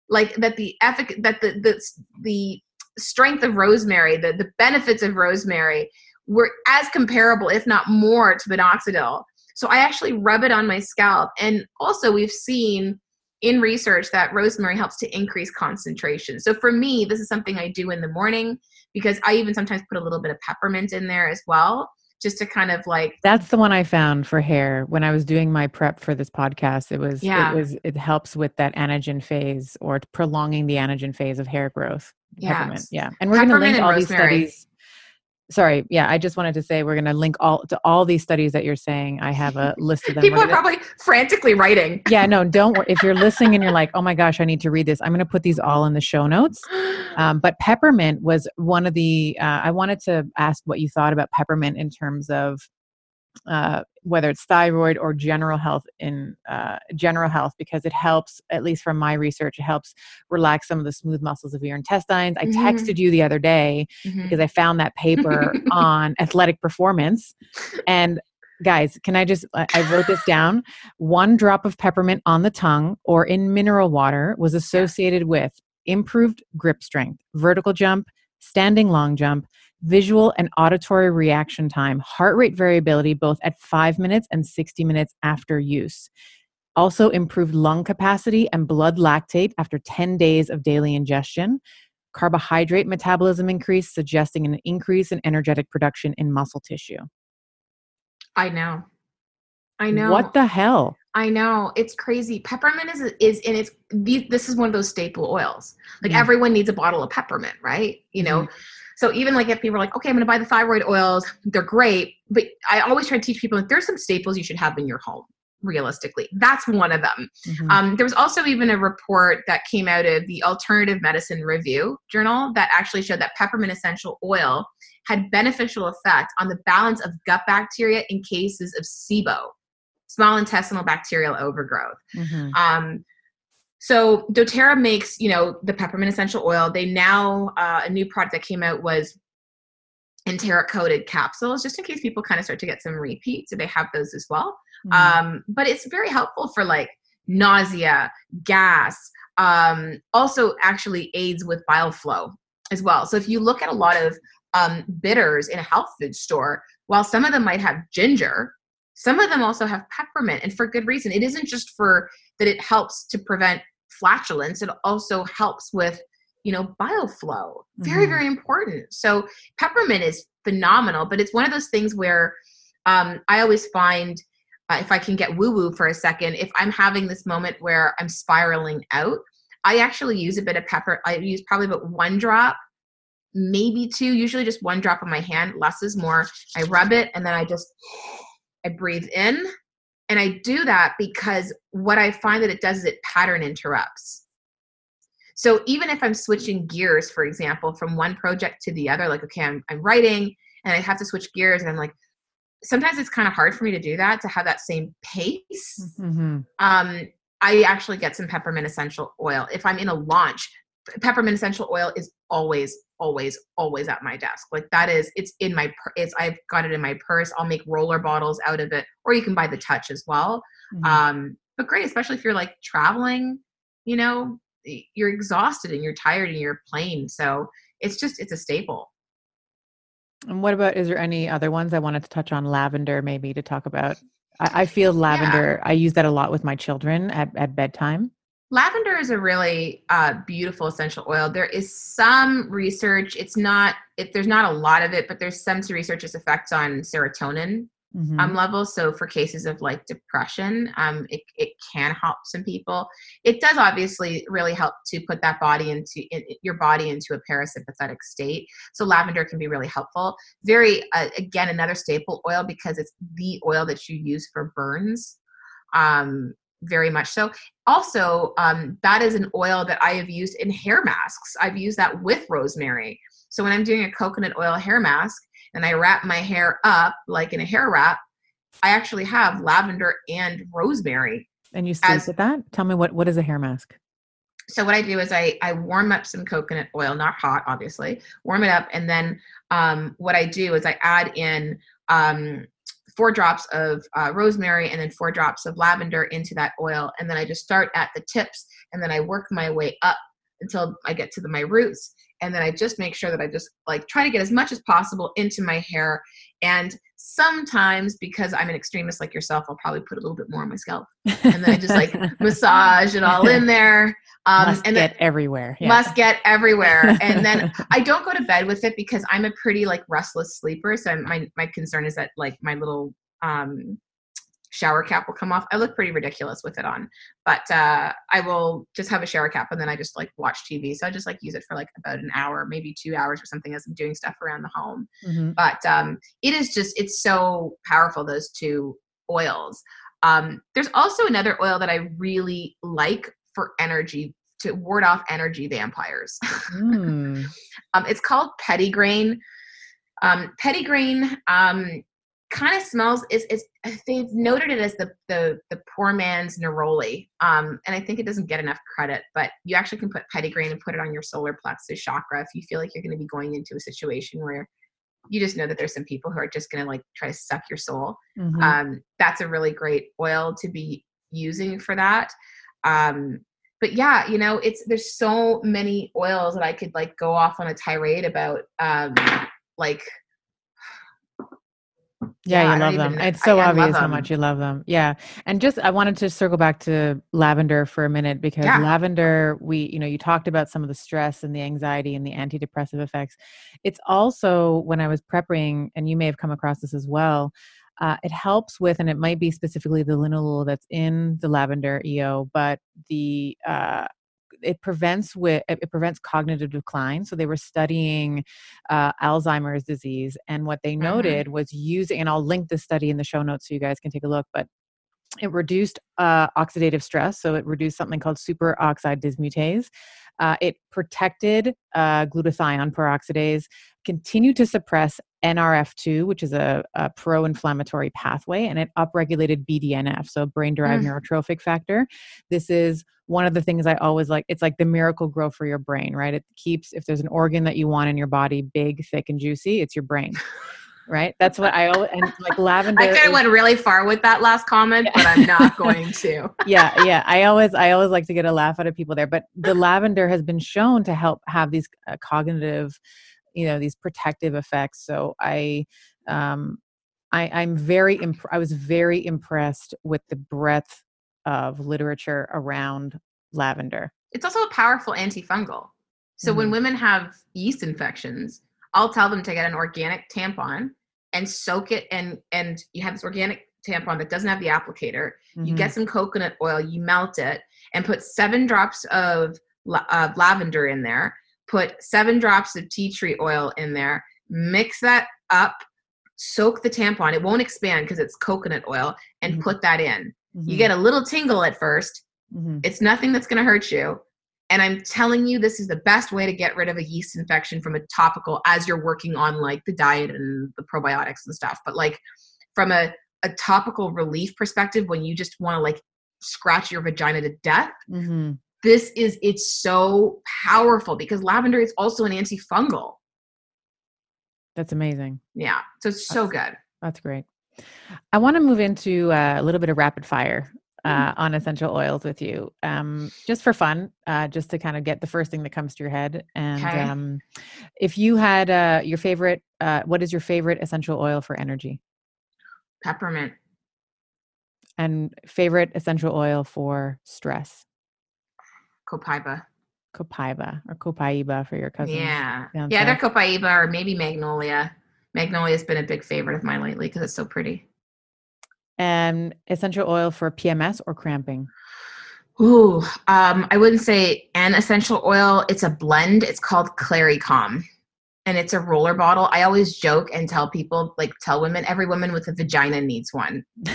like that the effic- that the the the strength of rosemary, the, the benefits of rosemary were as comparable, if not more, to minoxidil. So I actually rub it on my scalp. And also, we've seen in research that rosemary helps to increase concentration. So for me, this is something I do in the morning because I even sometimes put a little bit of peppermint in there as well just to kind of like that's the one i found for hair when i was doing my prep for this podcast it was yeah. it was it helps with that anagen phase or prolonging the anagen phase of hair growth yeah. yeah. And we're going to link all these studies. Sorry yeah i just wanted to say we're going to link all to all these studies that you're saying. I have a list of them. People are probably frantically writing. Yeah no don't worry if you're listening and you're like oh my gosh i need to read this i'm going to put these all in the show notes. Um, but peppermint was one of the uh, i wanted to ask what you thought about peppermint in terms of uh, whether it's thyroid or general health in uh, general health because it helps at least from my research it helps relax some of the smooth muscles of your intestines i mm-hmm. texted you the other day mm-hmm. because i found that paper on athletic performance and guys can i just i wrote this down one drop of peppermint on the tongue or in mineral water was associated with improved grip strength vertical jump standing long jump visual and auditory reaction time, heart rate variability both at 5 minutes and 60 minutes after use. Also, improved lung capacity and blood lactate after 10 days of daily ingestion. Carbohydrate metabolism increase, suggesting an increase in energetic production in muscle tissue. I know. I know. What the hell? I know it's crazy. Peppermint is is and it's these, this is one of those staple oils. Like mm. everyone needs a bottle of peppermint, right? You know, mm. So even like if people are like, okay, I'm going to buy the thyroid oils, they're great, but I always try to teach people that there's some staples you should have in your home. Realistically, that's one of them. Mm-hmm. Um, there was also even a report that came out of the Alternative Medicine Review Journal that actually showed that peppermint essential oil had beneficial effect on the balance of gut bacteria in cases of SIBO, small intestinal bacterial overgrowth. Mm-hmm. Um, so doTERRA makes, you know, the peppermint essential oil. They now uh, a new product that came out was enteric coated capsules, just in case people kind of start to get some repeats. So they have those as well. Mm-hmm. Um, but it's very helpful for like nausea, gas. Um, also, actually aids with bile flow as well. So if you look at a lot of um, bitters in a health food store, while some of them might have ginger, some of them also have peppermint, and for good reason. It isn't just for that it helps to prevent flatulence, it also helps with you know bile flow very mm-hmm. very important so peppermint is phenomenal but it's one of those things where um, i always find uh, if i can get woo woo for a second if i'm having this moment where i'm spiraling out i actually use a bit of pepper i use probably about one drop maybe two usually just one drop on my hand less is more i rub it and then i just I breathe in. And I do that because what I find that it does is it pattern interrupts. So even if I'm switching gears, for example, from one project to the other, like, okay, I'm, I'm writing and I have to switch gears, and I'm like, sometimes it's kind of hard for me to do that, to have that same pace. Mm-hmm. Um, I actually get some peppermint essential oil. If I'm in a launch, peppermint essential oil is always always always at my desk. Like that is it's in my it's i've got it in my purse. I'll make roller bottles out of it or you can buy the touch as well. Mm-hmm. um but great especially if you're like traveling you know you're exhausted and you're tired and you're plain. So it's just it's a staple. And what about is there any other ones i wanted to touch on? Lavender maybe to talk about. I, I feel lavender yeah. i use that a lot with my children at, at bedtime lavender is a really uh, beautiful essential oil. There is some research it's not it, there's not a lot of it but there's some research its effects on serotonin mm-hmm. um, levels. So for cases of like depression um, it, it can help some people. It does obviously really help to put that body into in, your body into a parasympathetic state. So lavender can be really helpful. Very uh, again another staple oil because it's the oil that you use for burns. Um, very much so. Also, um, that is an oil that I have used in hair masks. I've used that with rosemary. So when I'm doing a coconut oil hair mask and I wrap my hair up like in a hair wrap, I actually have lavender and rosemary. And you sleep as, with that? Tell me what what is a hair mask? So what I do is I I warm up some coconut oil, not hot, obviously. Warm it up, and then um, what I do is I add in um, four drops of uh, rosemary and then four drops of lavender into that oil. And then I just start at the tips and then I work my way up until I get to the, my roots. And then I just make sure that I just like try to get as much as possible into my hair. And sometimes because I'm an extremist like yourself, I'll probably put a little bit more on my scalp, and then I just like massage it all in there. Um, must and get everywhere. Yeah. Must get everywhere. And then I don't go to bed with it because I'm a pretty like restless sleeper. So my my concern is that like my little um shower cap will come off. I look pretty ridiculous with it on, but uh, I will just have a shower cap and then I just like watch TV. So I just like use it for like about an hour, maybe two hours or something as I'm doing stuff around the home. Mm-hmm. But um, it is just, it's so powerful, those two oils. Um, there's also another oil that I really like for energy to ward off energy vampires. Mm. um, it's called petitgrain. Um, petitgrain um, kind of smells is is they've noted it as the the the poor man's neroli um and i think it doesn't get enough credit but you actually can put petitgrain and put it on your solar plexus chakra if you feel like you're going to be going into a situation where you just know that there's some people who are just going to like try to suck your soul mm-hmm. um that's a really great oil to be using for that um but yeah you know it's there's so many oils that i could like go off on a tirade about um like yeah, yeah you love them. It's so I, obvious I how much you love them. Yeah. And just I wanted to circle back to lavender for a minute because yeah. lavender, we, you know, you talked about some of the stress and the anxiety and the antidepressive effects. It's also when I was prepping, and you may have come across this as well. Uh, it helps with, and it might be specifically the linalool that's in the lavender EO, but the uh, it prevents with it prevents cognitive decline so they were studying uh, alzheimer's disease and what they mm-hmm. noted mm-hmm. was using and i'll link the study in the show notes so you guys can take a look but it reduced uh, oxidative stress so it reduced something called superoxide dismutase uh, it protected uh, glutathione peroxidase continued to suppress nrf2 which is a, a pro-inflammatory pathway and it upregulated bdnf so brain derived mm. neurotrophic factor this is one of the things I always like, it's like the Miracle-Gro for your brain, right? It keeps, if there's an organ that you want in your body big, thick, and juicy, it's your brain. right? That's what I always, and like lavender. I kind of went really far with that last comment, but I'm not going to. yeah. Yeah. I always, I always like to get a laugh out of people there, but the lavender has been shown to help have these uh, cognitive, you know, these protective effects. So I, um, I, I'm very, imp- I was very impressed with the breadth of literature around lavender. It's also a powerful antifungal. So mm-hmm. when women have yeast infections, I'll tell them to get an organic tampon and soak it and and you have this organic tampon that doesn't have the applicator. Mm-hmm. You get mm-hmm. some coconut oil, you melt it and put 7 drops of uh, lavender in there, put 7 drops of tea tree oil in there, mix that up, soak the tampon. It won't expand because it's coconut oil and mm-hmm. put that in. Mm-hmm. You get a little tingle at 1st mm-hmm. It's nothing that's going to hurt you. And I'm telling you, this is the best way to get rid of a yeast infection from a topical as you're working on like the diet and the probiotics and stuff. But like from a, a topical relief perspective, when you just want to like scratch your vagina to death, mm-hmm. This is it's so powerful because lavender is also an antifungal. That's amazing. Yeah. So it's so good. That's great. I want to move into uh, a little bit of rapid fire uh, on essential oils with you, um, just for fun, uh, just to kind of get the first thing that comes to your head. And okay. um, if you had uh, your favorite, uh, what is your favorite essential oil for energy? Peppermint. And favorite essential oil for stress? Copaiba. Copaiba or copaiba for your cousin. Yeah. Yeah, they're copaiba or maybe magnolia. Magnolia has been a big favorite of mine lately because it's so pretty. And essential oil for PMS or cramping? Ooh, um, I wouldn't say an essential oil. It's a blend. It's called ClaryCalm, and it's a roller bottle. I always joke and tell people, like, tell women, every woman with a vagina needs one.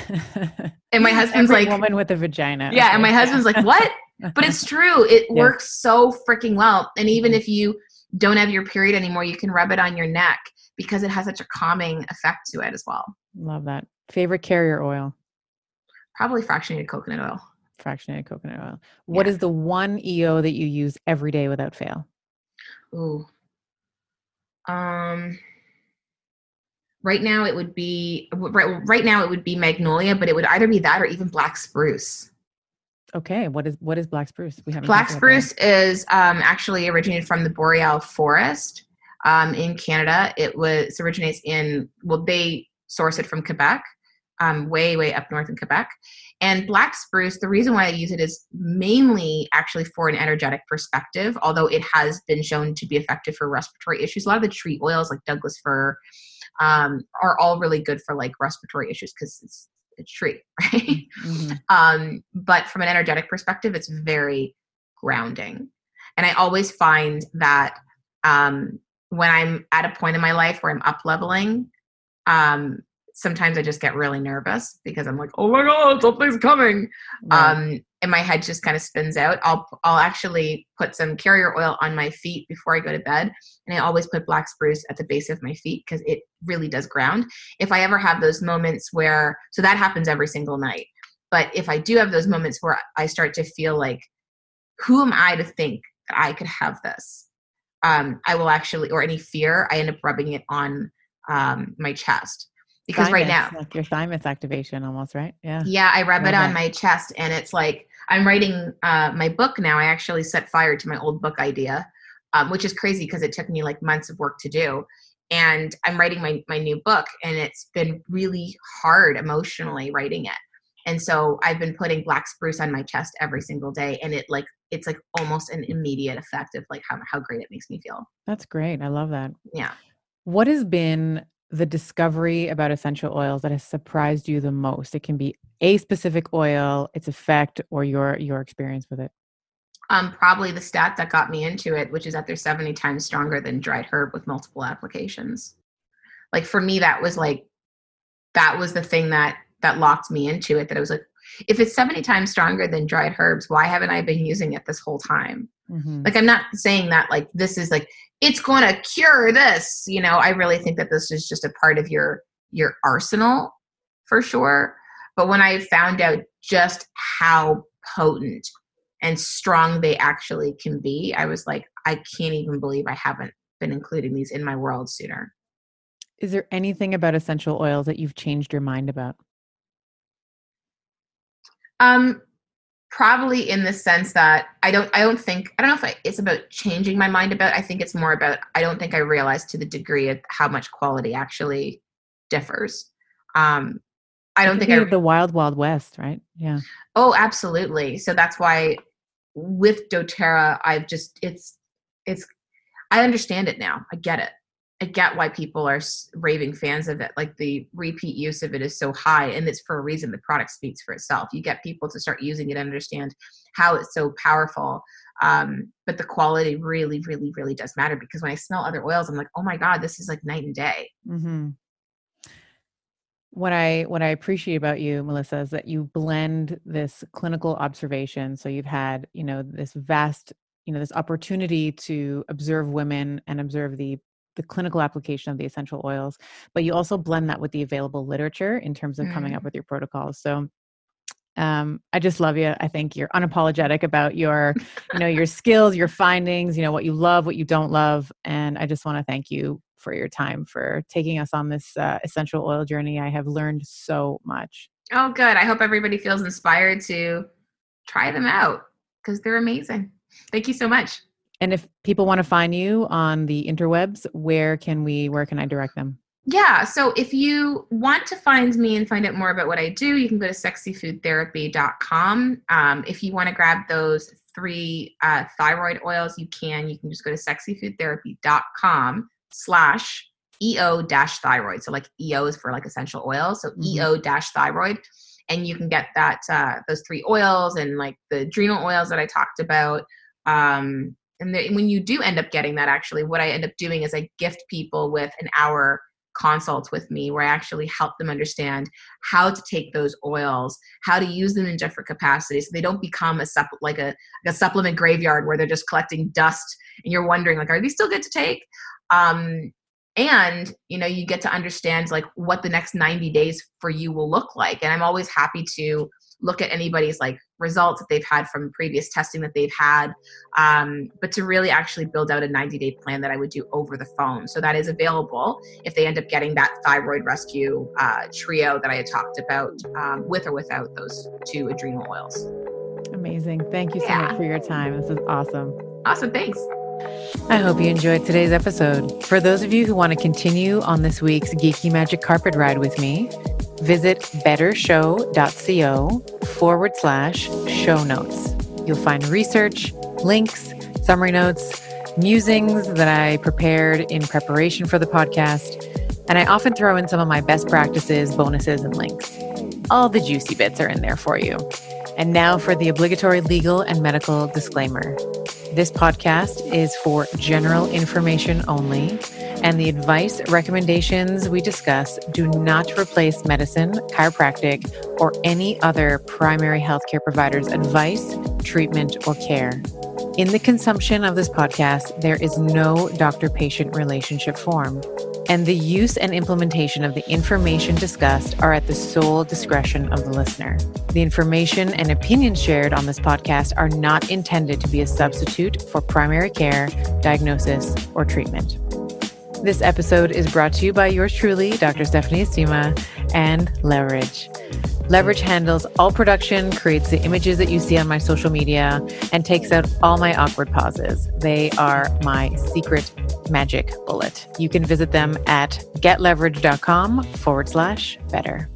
and my husband's every like, woman with a vagina. Yeah, okay. and my husband's like, what? But it's true. It yeah. works so freaking well. And even mm-hmm. if you don't have your period anymore, you can rub it on your neck because it has such a calming effect to it as well. Love that. Favorite carrier oil? Probably fractionated coconut oil. Fractionated coconut oil. What yeah. is the one EO that you use every day without fail? Ooh. Um right now it would be right, right now it would be magnolia, but it would either be that or even black spruce. Okay, what is what is black spruce? We have black spruce is um, actually originated from the boreal forest um, in Canada. It was it originates in well, they source it from Quebec, um, way way up north in Quebec. And black spruce, the reason why I use it is mainly actually for an energetic perspective, although it has been shown to be effective for respiratory issues. A lot of the tree oils, like Douglas fir, um, are all really good for like respiratory issues because it's tree, right? Mm-hmm. Um, but from an energetic perspective, it's very grounding. And I always find that um, when I'm at a point in my life where I'm up leveling, um, sometimes I just get really nervous because I'm like, oh my god, something's coming. Right. Um, and my head just kind of spins out. I'll I'll actually put some carrier oil on my feet before I go to bed, and I always put black spruce at the base of my feet because it really does ground. If I ever have those moments where, so that happens every single night. But if I do have those moments where I start to feel like, who am I to think that I could have this? Um, I will actually, or any fear, I end up rubbing it on um, my chest because thymus, right now like your thymus activation almost right? Yeah. Yeah i rub it on my chest and it's like i'm writing uh, my book now i actually set fire to my old book idea um, which is crazy because it took me like months of work to do and i'm writing my, my new book and it's been really hard emotionally writing it and so i've been putting black spruce on my chest every single day and it like it's like almost an immediate effect of like how, how great it makes me feel. That's great i love that. Yeah. What has been the discovery about essential oils that has surprised you the most? It can be a specific oil, its effect, or your your experience with it. Um, probably the stat that got me into it, which is that they're 70 times stronger than dried herb with multiple applications. Like for me, that was like that was the thing that that locked me into it. That I was like, if it's 70 times stronger than dried herbs, why haven't I been using it this whole time? Mm-hmm. Like I'm not saying that like this is like it's going to cure this you know? I really think that this is just a part of your your arsenal for sure. But when i found out just how potent and strong they actually can be i was like i can't even believe i haven't been including these in my world sooner. Is there anything about essential oils that you've changed your mind about? Um probably in the sense that I don't I don't think I don't know if I, it's about changing my mind about. I think it's more about I don't think I realized to the degree of how much quality actually differs. Um, I don't think I the wild wild west, right? Yeah. Oh, absolutely. So that's why with DoTerra, I've just it's it's I understand it now. I get it. I get why people are raving fans of it. Like the repeat use of it is so high, and it's for a reason. The product speaks for itself. You get people to start using it and understand how it's so powerful. Um, but the quality really, really, really does matter because when I smell other oils, I'm like, oh my god, this is like night and day. Mm-hmm. What I what I appreciate about you, Melissa, is that you blend this clinical observation. So you've had, you know, this vast you know this opportunity to observe women and observe the the clinical application of the essential oils, but you also blend that with the available literature in terms of mm. coming up mm. with your protocols. So um, I just love you. I think you're unapologetic about your, you know, your skills, your findings, you know, what you love, what you don't love. And I just want to thank you for your time, for taking us on this uh, essential oil journey. I have learned so much. Oh, good. I hope everybody feels inspired to try them out because they're amazing. Thank you so much. And if people want to find you on the interwebs, where can we, where can I direct them? Yeah. So if you want to find me and find out more about what I do, you can go to sexyfoodtherapy.com. Um, if you want to grab those three uh, thyroid oils, you can. You can just go to sexyfoodtherapy.com slash EO dash thyroid. So like EO is for like essential oils. So mm-hmm. EO dash thyroid. And you can get that, uh, those three oils and like the adrenal oils that I talked about. Um, and the, when you do end up getting that actually what i end up doing is i gift people with an hour consult with me where i actually help them understand how to take those oils how to use them in different capacities so they don't become a supp- like a, a supplement graveyard where they're just collecting dust and you're wondering like are these still good to take? Um, and you know you get to understand like what the next 90 days for you will look like and i'm always happy to look at anybody's like results that they've had from previous testing that they've had um, but to really actually build out a 90 day plan that i would do over the phone so that is available if they end up getting that thyroid rescue uh, trio that i had talked about um, with or without those two adrenal oils Amazing. Thank you so yeah. much for your time. This is awesome. Awesome. Thanks. I hope you enjoyed today's episode. For those of you who want to continue on this week's Geeky Magic Carpet Ride with me, visit bettershow.co forward slash show notes. You'll find research, links, summary notes, musings that I prepared in preparation for the podcast, and I often throw in some of my best practices, bonuses, and links. All the juicy bits are in there for you. And now for the obligatory legal and medical disclaimer. This podcast is for general information only, and the advice recommendations we discuss do not replace medicine, chiropractic, or any other primary healthcare provider's advice, treatment, or care. In the consumption of this podcast, there is no doctor patient relationship formed, and the use and implementation of the information discussed are at the sole discretion of the listener. The information and opinions shared on this podcast are not intended to be a substitute for primary care, diagnosis, or treatment. This episode is brought to you by yours truly, Dr. Stephanie Estima, and Leverage. Leverage handles all production, creates the images that you see on my social media, and takes out all my awkward pauses. They are my secret magic bullet. You can visit them at getleverage.com forward slash better.